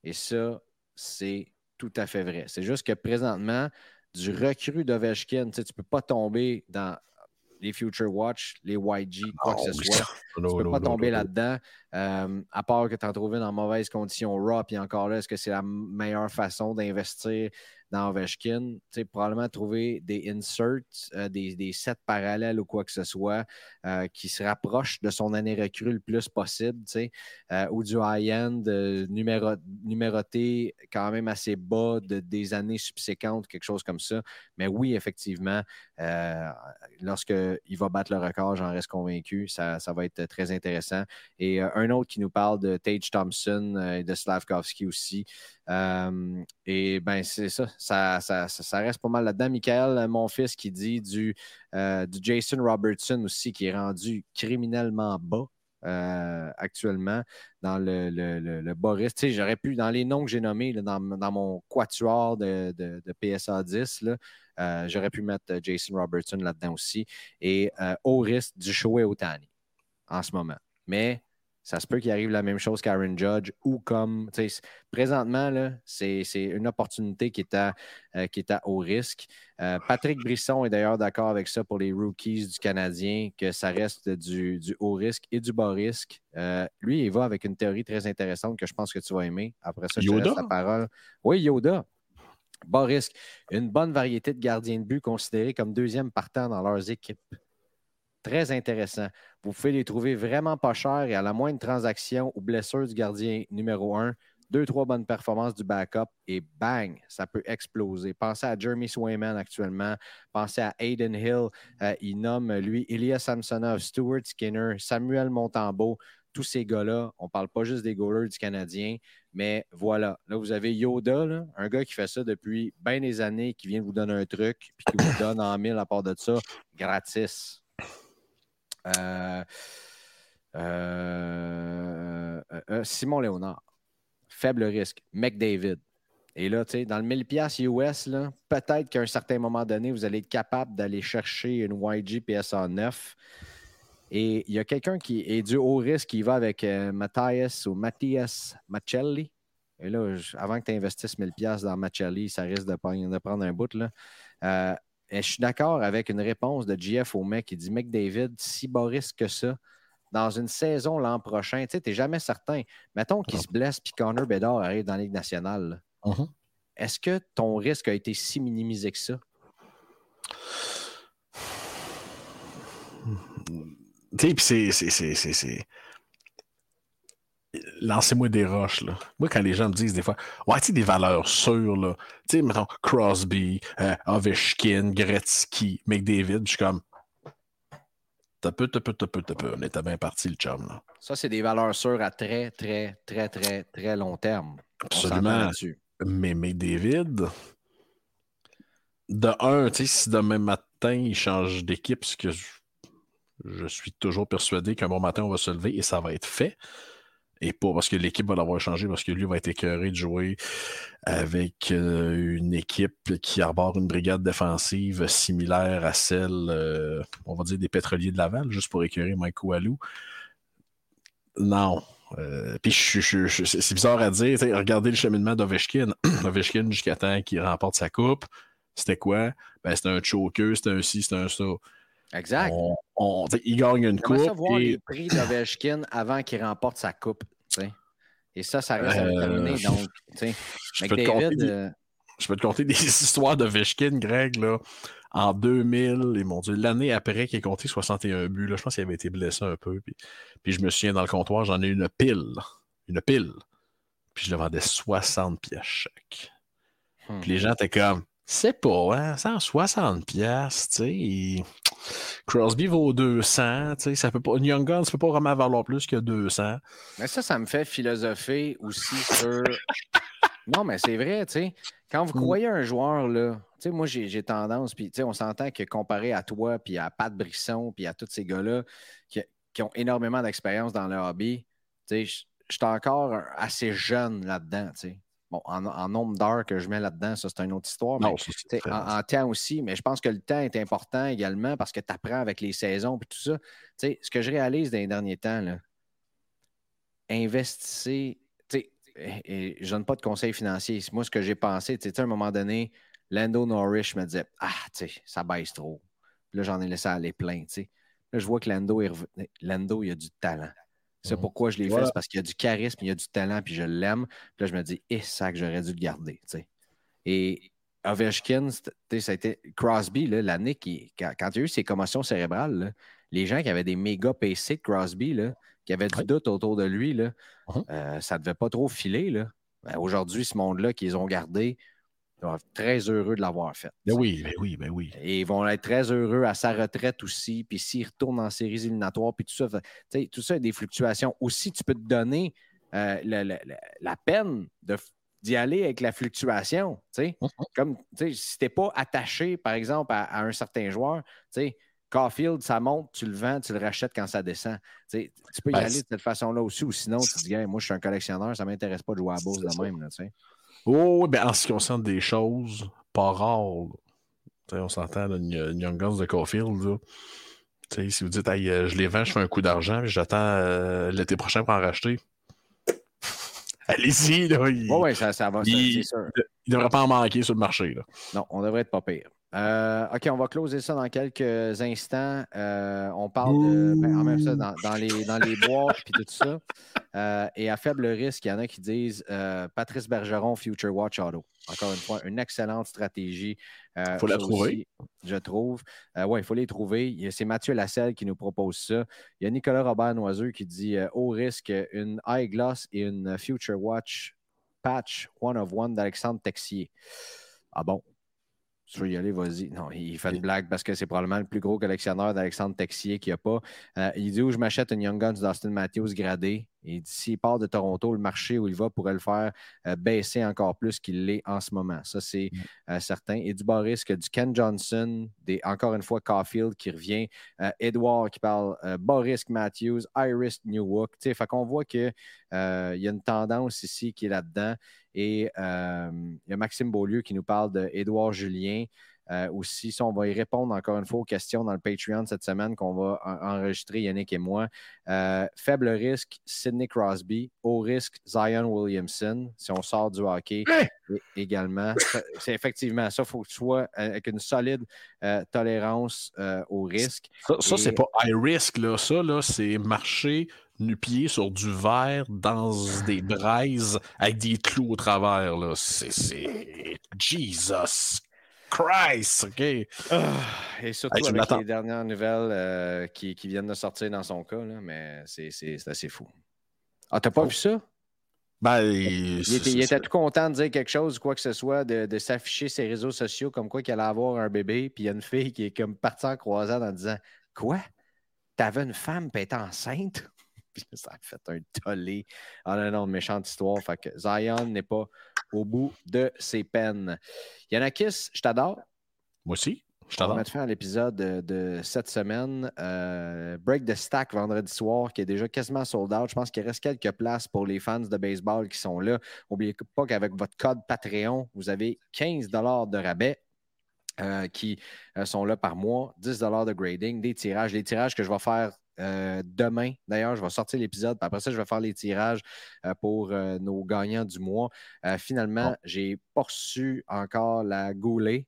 Et ça, c'est tout à fait vrai. C'est juste que présentement, du recru d'Ovechkin, tu ne peux pas tomber dans les Future Watch, les YG, quoi que ce soit. tu ne peux pas tomber là-dedans. Euh, à part que tu en trouves dans mauvaise condition raw, puis encore là, est-ce que c'est la meilleure façon d'investir dans Ovechkin, probablement trouver des inserts, euh, des, sets parallèles ou quoi que ce soit euh, qui se rapprochent de son année recrue le plus possible, ou du high-end numéroté quand même assez bas de, des années subséquentes, quelque chose comme ça. Mais oui, effectivement, lorsqu'il va battre le record, j'en reste convaincu, ça, ça, va être très intéressant. Et un autre qui nous parle de Tage Thompson et de Slavkovski aussi. Euh, et ben c'est ça ça, ça, reste pas mal là-dedans. Michael, mon fils, qui dit du, euh, du Jason Robertson aussi, qui est rendu criminellement bas. Euh, actuellement dans le, le, le, Boris. Tu sais, j'aurais pu, dans les noms que j'ai nommés, dans, mon quatuor de, de, PSA 10, j'aurais pu mettre Jason Robertson là-dedans aussi. Et au risque du Shoei Otani en ce moment. Mais ça se peut qu'il arrive la même chose qu'Aaron Judge ou comme, présentement, c'est une opportunité qui est à, euh, qui est à haut risque. Euh, Patrick Brisson est d'ailleurs d'accord avec ça pour les rookies du Canadien, que ça reste du, du haut risque et du bas risque. Euh, lui, il va avec une théorie très intéressante que je pense que tu vas aimer. Après ça, je te laisse la parole. Oui, Yoda. Bas risque. Une bonne variété de gardiens de but considérés comme deuxième partant dans leurs équipes. Très intéressant. Vous pouvez les trouver vraiment pas chers et à la moindre transaction ou blessure du gardien numéro un, deux, trois bonnes performances du backup et bang, ça peut exploser. Pensez à Jeremy Swayman actuellement. Pensez à Aiden Hill. Euh, il nomme, lui, Elias Samsonov, Stuart Skinner, Samuel Montambeau. Tous ces gars-là, on ne parle pas juste des goalers du Canadien, mais voilà. Là, vous avez Yoda, un gars qui fait ça depuis bien des années, qui vient vous donner un truc, puis qui vous donne en mille à part de ça, gratis. Euh, euh, euh, Simon Léonard, faible risque. McDavid. Et là, tu sais, dans le 1000$ US, peut-être qu'à un certain moment donné, vous allez être capable d'aller chercher une YG PSA 9. Et il y a quelqu'un qui est du haut risque qui va avec Matthias ou Matthias Machelli. Et là, avant que tu investisses 1000$ dans Machelli, ça risque de, prendre un bout. Je suis d'accord avec une réponse de GF au mec qui dit McDavid, si bas risque que ça, dans une saison l'an prochain, tu sais, n'es jamais certain. Mettons qu'il se blesse puis Connor Bedard arrive dans la Ligue nationale. Mhm. Est-ce que ton risque a été si minimisé que ça? Tu sais, puis c'est. Lancez-moi des roches, là. Moi, quand les gens me disent des fois, ouais, tu sais, des valeurs sûres, là. Tu sais, mettons, Crosby, euh, Ovechkin, Gretzky, McDavid, je suis comme, T'as peu, t'as peu, t'as peu, t'as peu. On était bien parti, le chum. Là. Ça, c'est des valeurs sûres à très, très, très, très, très long terme. Absolument. Mais, mais David, de un, tu sais, si demain matin, il change d'équipe, ce que je, je, suis toujours persuadé qu'un bon matin, on va se lever et ça va être fait. Et pas parce que l'équipe va l'avoir changé, parce que lui va être écœuré de jouer avec euh, une équipe qui arbore une brigade défensive similaire à celle, euh, on va dire, des pétroliers de Laval, juste pour écœurer Mike Walou. Non. Euh, puis c'est bizarre à dire. Regardez le cheminement d'Ovechkin. Ovechkin, jusqu'à temps qu'il remporte sa coupe, c'était quoi? Ben, c'était un choker, c'était un ci, c'était un ça. Exact. Il gagne une coupe. Ça voir les prix d'Ovechkin avant qu'il remporte sa coupe. Et ça, ça reste à terminer. Euh, donc, je peux, David, euh, je peux te compter des histoires d'Ovechkin, Greg, là, en 2000, et mon Dieu, l'année après qu'il ait compté 61 buts, là, je pense qu'il avait été blessé un peu. Puis, puis je me souviens dans le comptoir, j'en ai une pile. Une pile. Puis je le vendais 60 pièces chaque. Puis les hmm. gens étaient comme, c'est pas, hein, 160 pièces, tu sais. Crosby vaut 200, tu sais, ça peut pas, Young Guns peut pas vraiment valoir plus que 200. Mais ça, ça me fait philosopher aussi sur. non, mais c'est vrai, tu sais. Quand vous mm. croyez un joueur, là, tu sais, moi, j'ai tendance, puis, tu sais, on s'entend que comparé à toi, puis à Pat Brisson, puis à tous ces gars-là qui, qui, ont énormément d'expérience dans le hobby, tu sais, je suis encore assez jeune là-dedans, tu sais. Bon, en, nombre d'heures que je mets là-dedans, ça, c'est une autre histoire. Mais, en, temps aussi, mais je pense que le temps est important également parce que tu apprends avec les saisons et tout ça. ce que je réalise dans les derniers temps, là, investissez. Et, je donne pas de conseils financiers. Moi, ce que j'ai pensé, à un moment donné, Lando Norris me disait Ah, tu sais, ça baisse trop. là, j'en ai laissé aller plein. Là, je vois que Lando, Lando, il a du talent. C'est mhm. pourquoi je l'ai fait, c'est parce qu'il y a du charisme, il y a du talent, puis je l'aime. Puis là, je me dis, eh, ça que j'aurais dû le garder. Et Ovechkin, ça a été Crosby, l'année qui, quand, il y a eu ses commotions cérébrales, les gens qui avaient des méga PC de Crosby, là, qui avaient du doute autour de lui, là, mhm. euh, ça ne devait pas trop filer. Ben, aujourd'hui, ce monde-là qu'ils ont gardé, ils vont être très heureux de l'avoir fait. Ben oui, ben oui, ben oui. Et ils vont être très heureux à sa retraite aussi. Puis s'ils retournent en séries éliminatoires, puis tout ça, tout ça a des fluctuations. Aussi, tu peux te donner euh, la, peine d'y aller avec la fluctuation. Mm-hmm. Comme si tu n'es pas attaché, par exemple, à, un certain joueur, Caulfield, ça monte, tu le vends, tu le rachètes quand ça descend. tu peux y ben, aller de cette façon-là aussi, ou sinon tu te dis, moi je suis un collectionneur, ça ne m'intéresse pas de jouer à la bourse de même. Là, Oh, ben, en ce qui concerne des choses pas rares, on s'entend, une, Young Guns de Caulfield, si vous dites, euh, je les vends, je fais un coup d'argent, j'attends euh, l'été prochain pour en racheter. Allez-y, là. Oui, ça, ça va, il, ne devrait pas en manquer sur le marché. Là. Non, on devrait être pas pire. Euh, OK, on va closer ça dans quelques instants. Euh, on parle de. Ben, en même temps, dans, les, dans les boîtes et tout ça. Euh, et à faible risque, il y en a qui disent Patrice Bergeron, Future Watch Auto. Encore une fois, une excellente stratégie. Il faut la trouver. je trouve. oui, il faut les trouver. C'est Mathieu Lasselle qui nous propose ça. Il y a Nicolas Robert Noiseux qui dit Au risque, une eyeglass et une Future Watch patch one of one d'Alexandre Texier. Ah bon, tu veux y aller, vas-y. Non, il fait une blague parce que c'est probablement le plus gros collectionneur d'Alexandre Texier qu'il n'y a pas. Euh, il dit où je m'achète une Young Guns d'Austin Matthews gradé. Dit s'il part de Toronto, le marché où il va pourrait le faire euh, baisser encore plus qu'il l'est en ce moment. Ça, c'est euh, certain. Et du bas risque, du Ken Johnson, des, encore une fois, Caulfield qui revient, Edward qui parle bas risque Matthews, Iris Newhook. Fait qu'on voit qu'il y a une tendance ici qui est là-dedans. Et il y a Maxime Beaulieu qui nous parle d'Edouard Julien. Euh, aussi. on va y répondre encore une fois aux questions dans le Patreon cette semaine qu'on va enregistrer, Yannick et moi. Euh, faible risque, Sidney Crosby. Haut risque, Zion Williamson. Si on sort du hockey également. C'est effectivement ça. Il faut que tu sois avec une solide tolérance au risque. Ça, c'est pas high risk. Là. Ça, là, c'est marcher nu-pied sur du verre dans des braises avec des clous au travers. Là. C'est, Jesus Christ! OK. Ah, et surtout avec les dernières nouvelles euh, qui, qui, viennent de sortir dans son cas, là, mais c'est, assez fou. Ah, t'as pas vu ça? Ben, il, était, tout content de dire quelque chose, quoi que ce soit, de, de s'afficher ses réseaux sociaux comme quoi qu'il allait avoir un bébé, puis il y a une fille qui est comme partie en croisade en disant Quoi? T'avais une femme qui était enceinte? ça a fait un tollé. Ah non, non, méchante histoire. Fait que Zion n'est pas au bout de ses peines. Yanakis, je t'adore. Moi aussi. Je t'adore. On va mettre fin à l'épisode de, cette semaine. Euh, break the stack vendredi soir, qui est déjà quasiment sold out. Je pense qu'il reste quelques places pour les fans de baseball qui sont là. N'oubliez pas qu'avec votre code Patreon, vous avez 15 de rabais. Euh, qui euh, sont là par mois, 10 de grading, des tirages, des tirages que je vais faire euh, demain, d'ailleurs, je vais sortir l'épisode. Après ça, je vais faire les tirages euh, pour euh, nos gagnants du mois. finalement, j'ai poursu encore la goulée.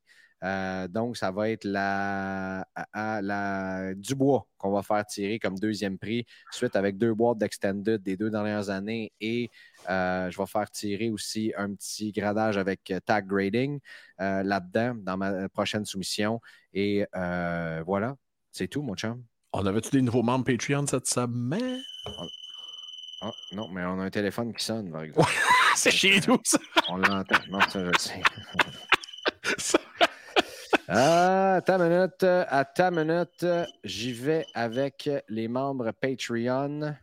donc, ça va être la, la Dubois qu'on va faire tirer comme deuxième prix, suite avec deux boîtes d'Extended des deux dernières années. Et je vais faire tirer aussi un petit gradage avec tag grading là-dedans dans ma prochaine soumission. Et voilà, c'est tout, mon chum. On avait-tu des nouveaux membres Patreon cette semaine? Ah, non, mais on a un téléphone qui sonne, par exemple. c'est chez nous, ça. On l'entend. Non, ça, je le sais. à ta minute, à ta minute, j'y vais avec les membres Patreon.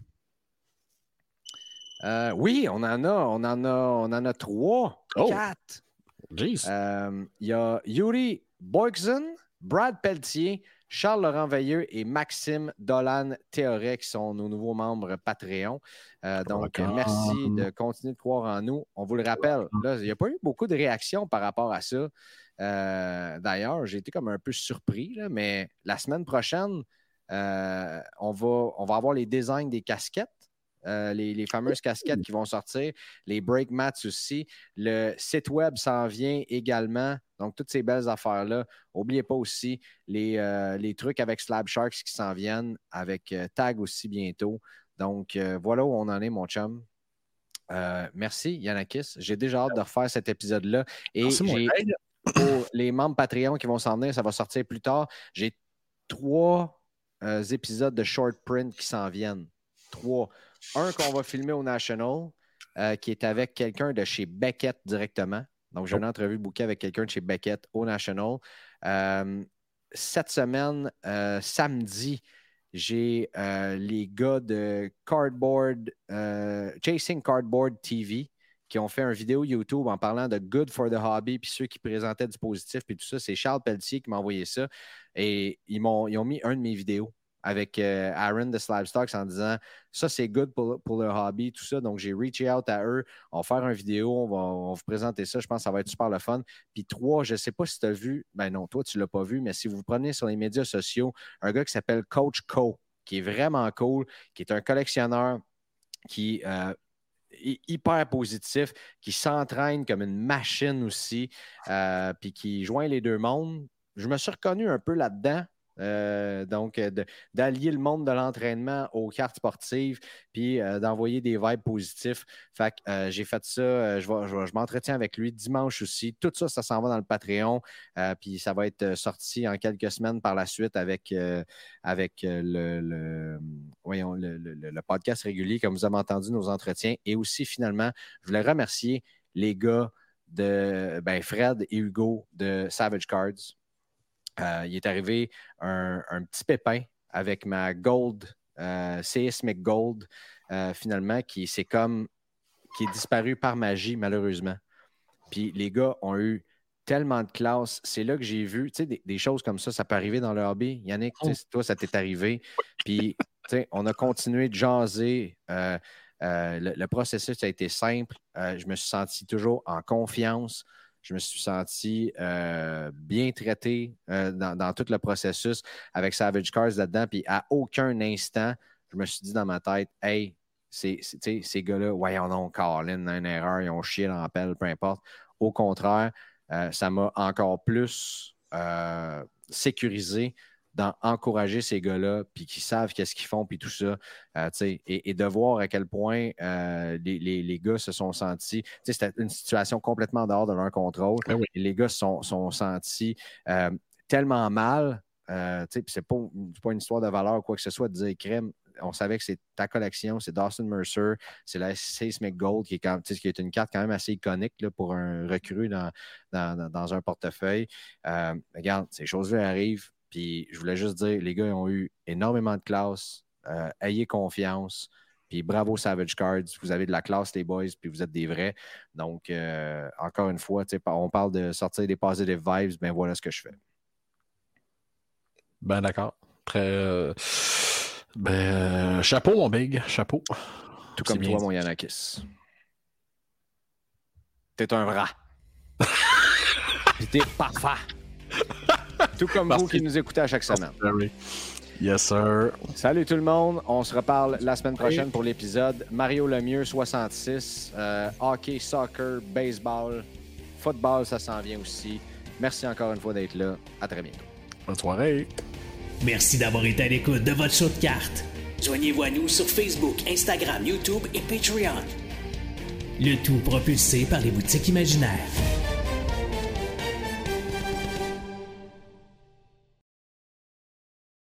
Euh, oui, on en a, on en a, on en a trois, oh. quatre. Euh, il y a Yuri Boykson, Brad Pelletier, Charles-Laurent Veilleux et Maxime Dolan Théoré, qui sont nos nouveaux membres Patreon. Euh, donc, merci de continuer de croire en nous. On vous le rappelle, il n'y a pas eu beaucoup de réactions par rapport à ça. Euh, d'ailleurs, j'ai été comme un peu surpris, mais la semaine prochaine, euh, on, va, on va avoir les designs des casquettes. Les, fameuses casquettes qui vont sortir, les break mats aussi. Le site web s'en vient également. Donc, toutes ces belles affaires-là. N'oubliez pas aussi euh, les, trucs avec Slab Sharks qui s'en viennent, avec euh, Tag aussi bientôt. Donc, euh, voilà où on en est, mon chum. merci, Yannakis. J'ai déjà hâte de refaire cet épisode-là. Et pour les membres Patreon qui vont s'en venir, ça va sortir plus tard. J'ai trois épisodes de short print qui s'en viennent. Trois. Un qu'on va filmer au National, qui est avec quelqu'un de chez Beckett directement. Donc, j'ai une entrevue bouquée avec quelqu'un de chez Beckett au National. Euh, cette semaine, euh, samedi, j'ai euh, les gars de Cardboard, Chasing Cardboard TV qui ont fait une vidéo YouTube en parlant de Good for the Hobby, puis ceux qui présentaient du positif, puis tout ça. C'est Charles Pelletier qui m'a envoyé ça. Et ils, m'ont, ils ont mis un de mes vidéos avec euh, Aaron de Slabstocks en disant ça, c'est good pour, pour, le hobby, tout ça. Donc, j'ai reached out à eux. On va faire une vidéo, on va, vous présenter ça. Je pense que ça va être super le fun. Puis trois, je ne sais pas si tu as vu, ben non, toi, tu ne l'as pas vu, mais si vous prenez sur les médias sociaux un gars qui s'appelle Coach Co, qui est vraiment cool, qui est un collectionneur qui euh, hyper positif, qui s'entraîne comme une machine aussi, euh, puis qui joint les deux mondes. Je me suis reconnu un peu là-dedans euh, donc, euh, d'allier le monde de l'entraînement aux cartes sportives, puis euh, d'envoyer des vibes positifs. Fait que j'ai fait ça, je, m'entretiens avec lui dimanche aussi. Tout ça, ça s'en va dans le Patreon, puis ça va être sorti en quelques semaines par la suite avec, avec le, podcast régulier, comme vous avez entendu, nos entretiens. Et aussi, finalement, je voulais remercier les gars de ben, Fred et Hugo de Savage Cards euh, il est arrivé un, petit pépin avec ma Gold, euh, Seismic Gold, euh, finalement, qui c'est comme qui est disparu par magie, malheureusement. Puis les gars ont eu tellement de classe. C'est là que j'ai vu, tu sais, des, choses comme ça, ça peut arriver dans le hobby. Yannick, oh. toi, ça t'est arrivé. Puis, tu sais, on a continué de jaser. le, processus a été simple. je me suis senti toujours en confiance. Je me suis senti euh, bien traité euh, dans, tout le processus avec Savage Cars là-dedans. Puis à aucun instant, je me suis dit dans ma tête, hey, ces gars-là, voyons non, Carlin, une erreur, ils ont chié dans la pelle, peu importe. Au contraire, euh, ça m'a encore plus sécurisé d'encourager ces gars-là, puis qui savent qu'est-ce qu'ils font, puis tout ça, euh, et, de voir à quel point euh, les, gars se sont sentis, c'était une situation complètement dehors de leur contrôle, ben les gars se sont, sont sentis euh, tellement mal, c'est pas, pas une histoire de valeur ou quoi que ce soit, de dire crème, on savait que c'est ta collection, c'est Dawson Mercer, c'est la Seismic Gold, qui est, quand, qui est une carte quand même assez iconique là, pour un recrue dans, dans, un portefeuille. regarde, ces choses-là arrivent. Puis je voulais juste dire, les gars ils ont eu énormément de classe. Euh, ayez confiance. Puis bravo Savage Cards. Vous avez de la classe, les boys, puis vous êtes des vrais. Donc, euh, encore une fois, on parle de sortir des positive vibes. Ben voilà ce que je fais. Ben d'accord. Très. Euh, ben, chapeau, mon big. Chapeau. Tout comme toi, mon Yanakis. T'es un rat. t'es parfait. Tout comme vous qui nous écoutez à chaque semaine. Yes, sir. Salut tout le monde. On se reparle la semaine prochaine pour l'épisode. Mario Lemieux, 66. Euh, hockey, soccer, baseball, football, ça s'en vient aussi. Merci encore une fois d'être là. À très bientôt. Bonne soirée. Merci d'avoir été à l'écoute de votre show de cartes. Joignez-vous à nous sur Facebook, Instagram, YouTube et Patreon. Le tout propulsé par les boutiques imaginaires.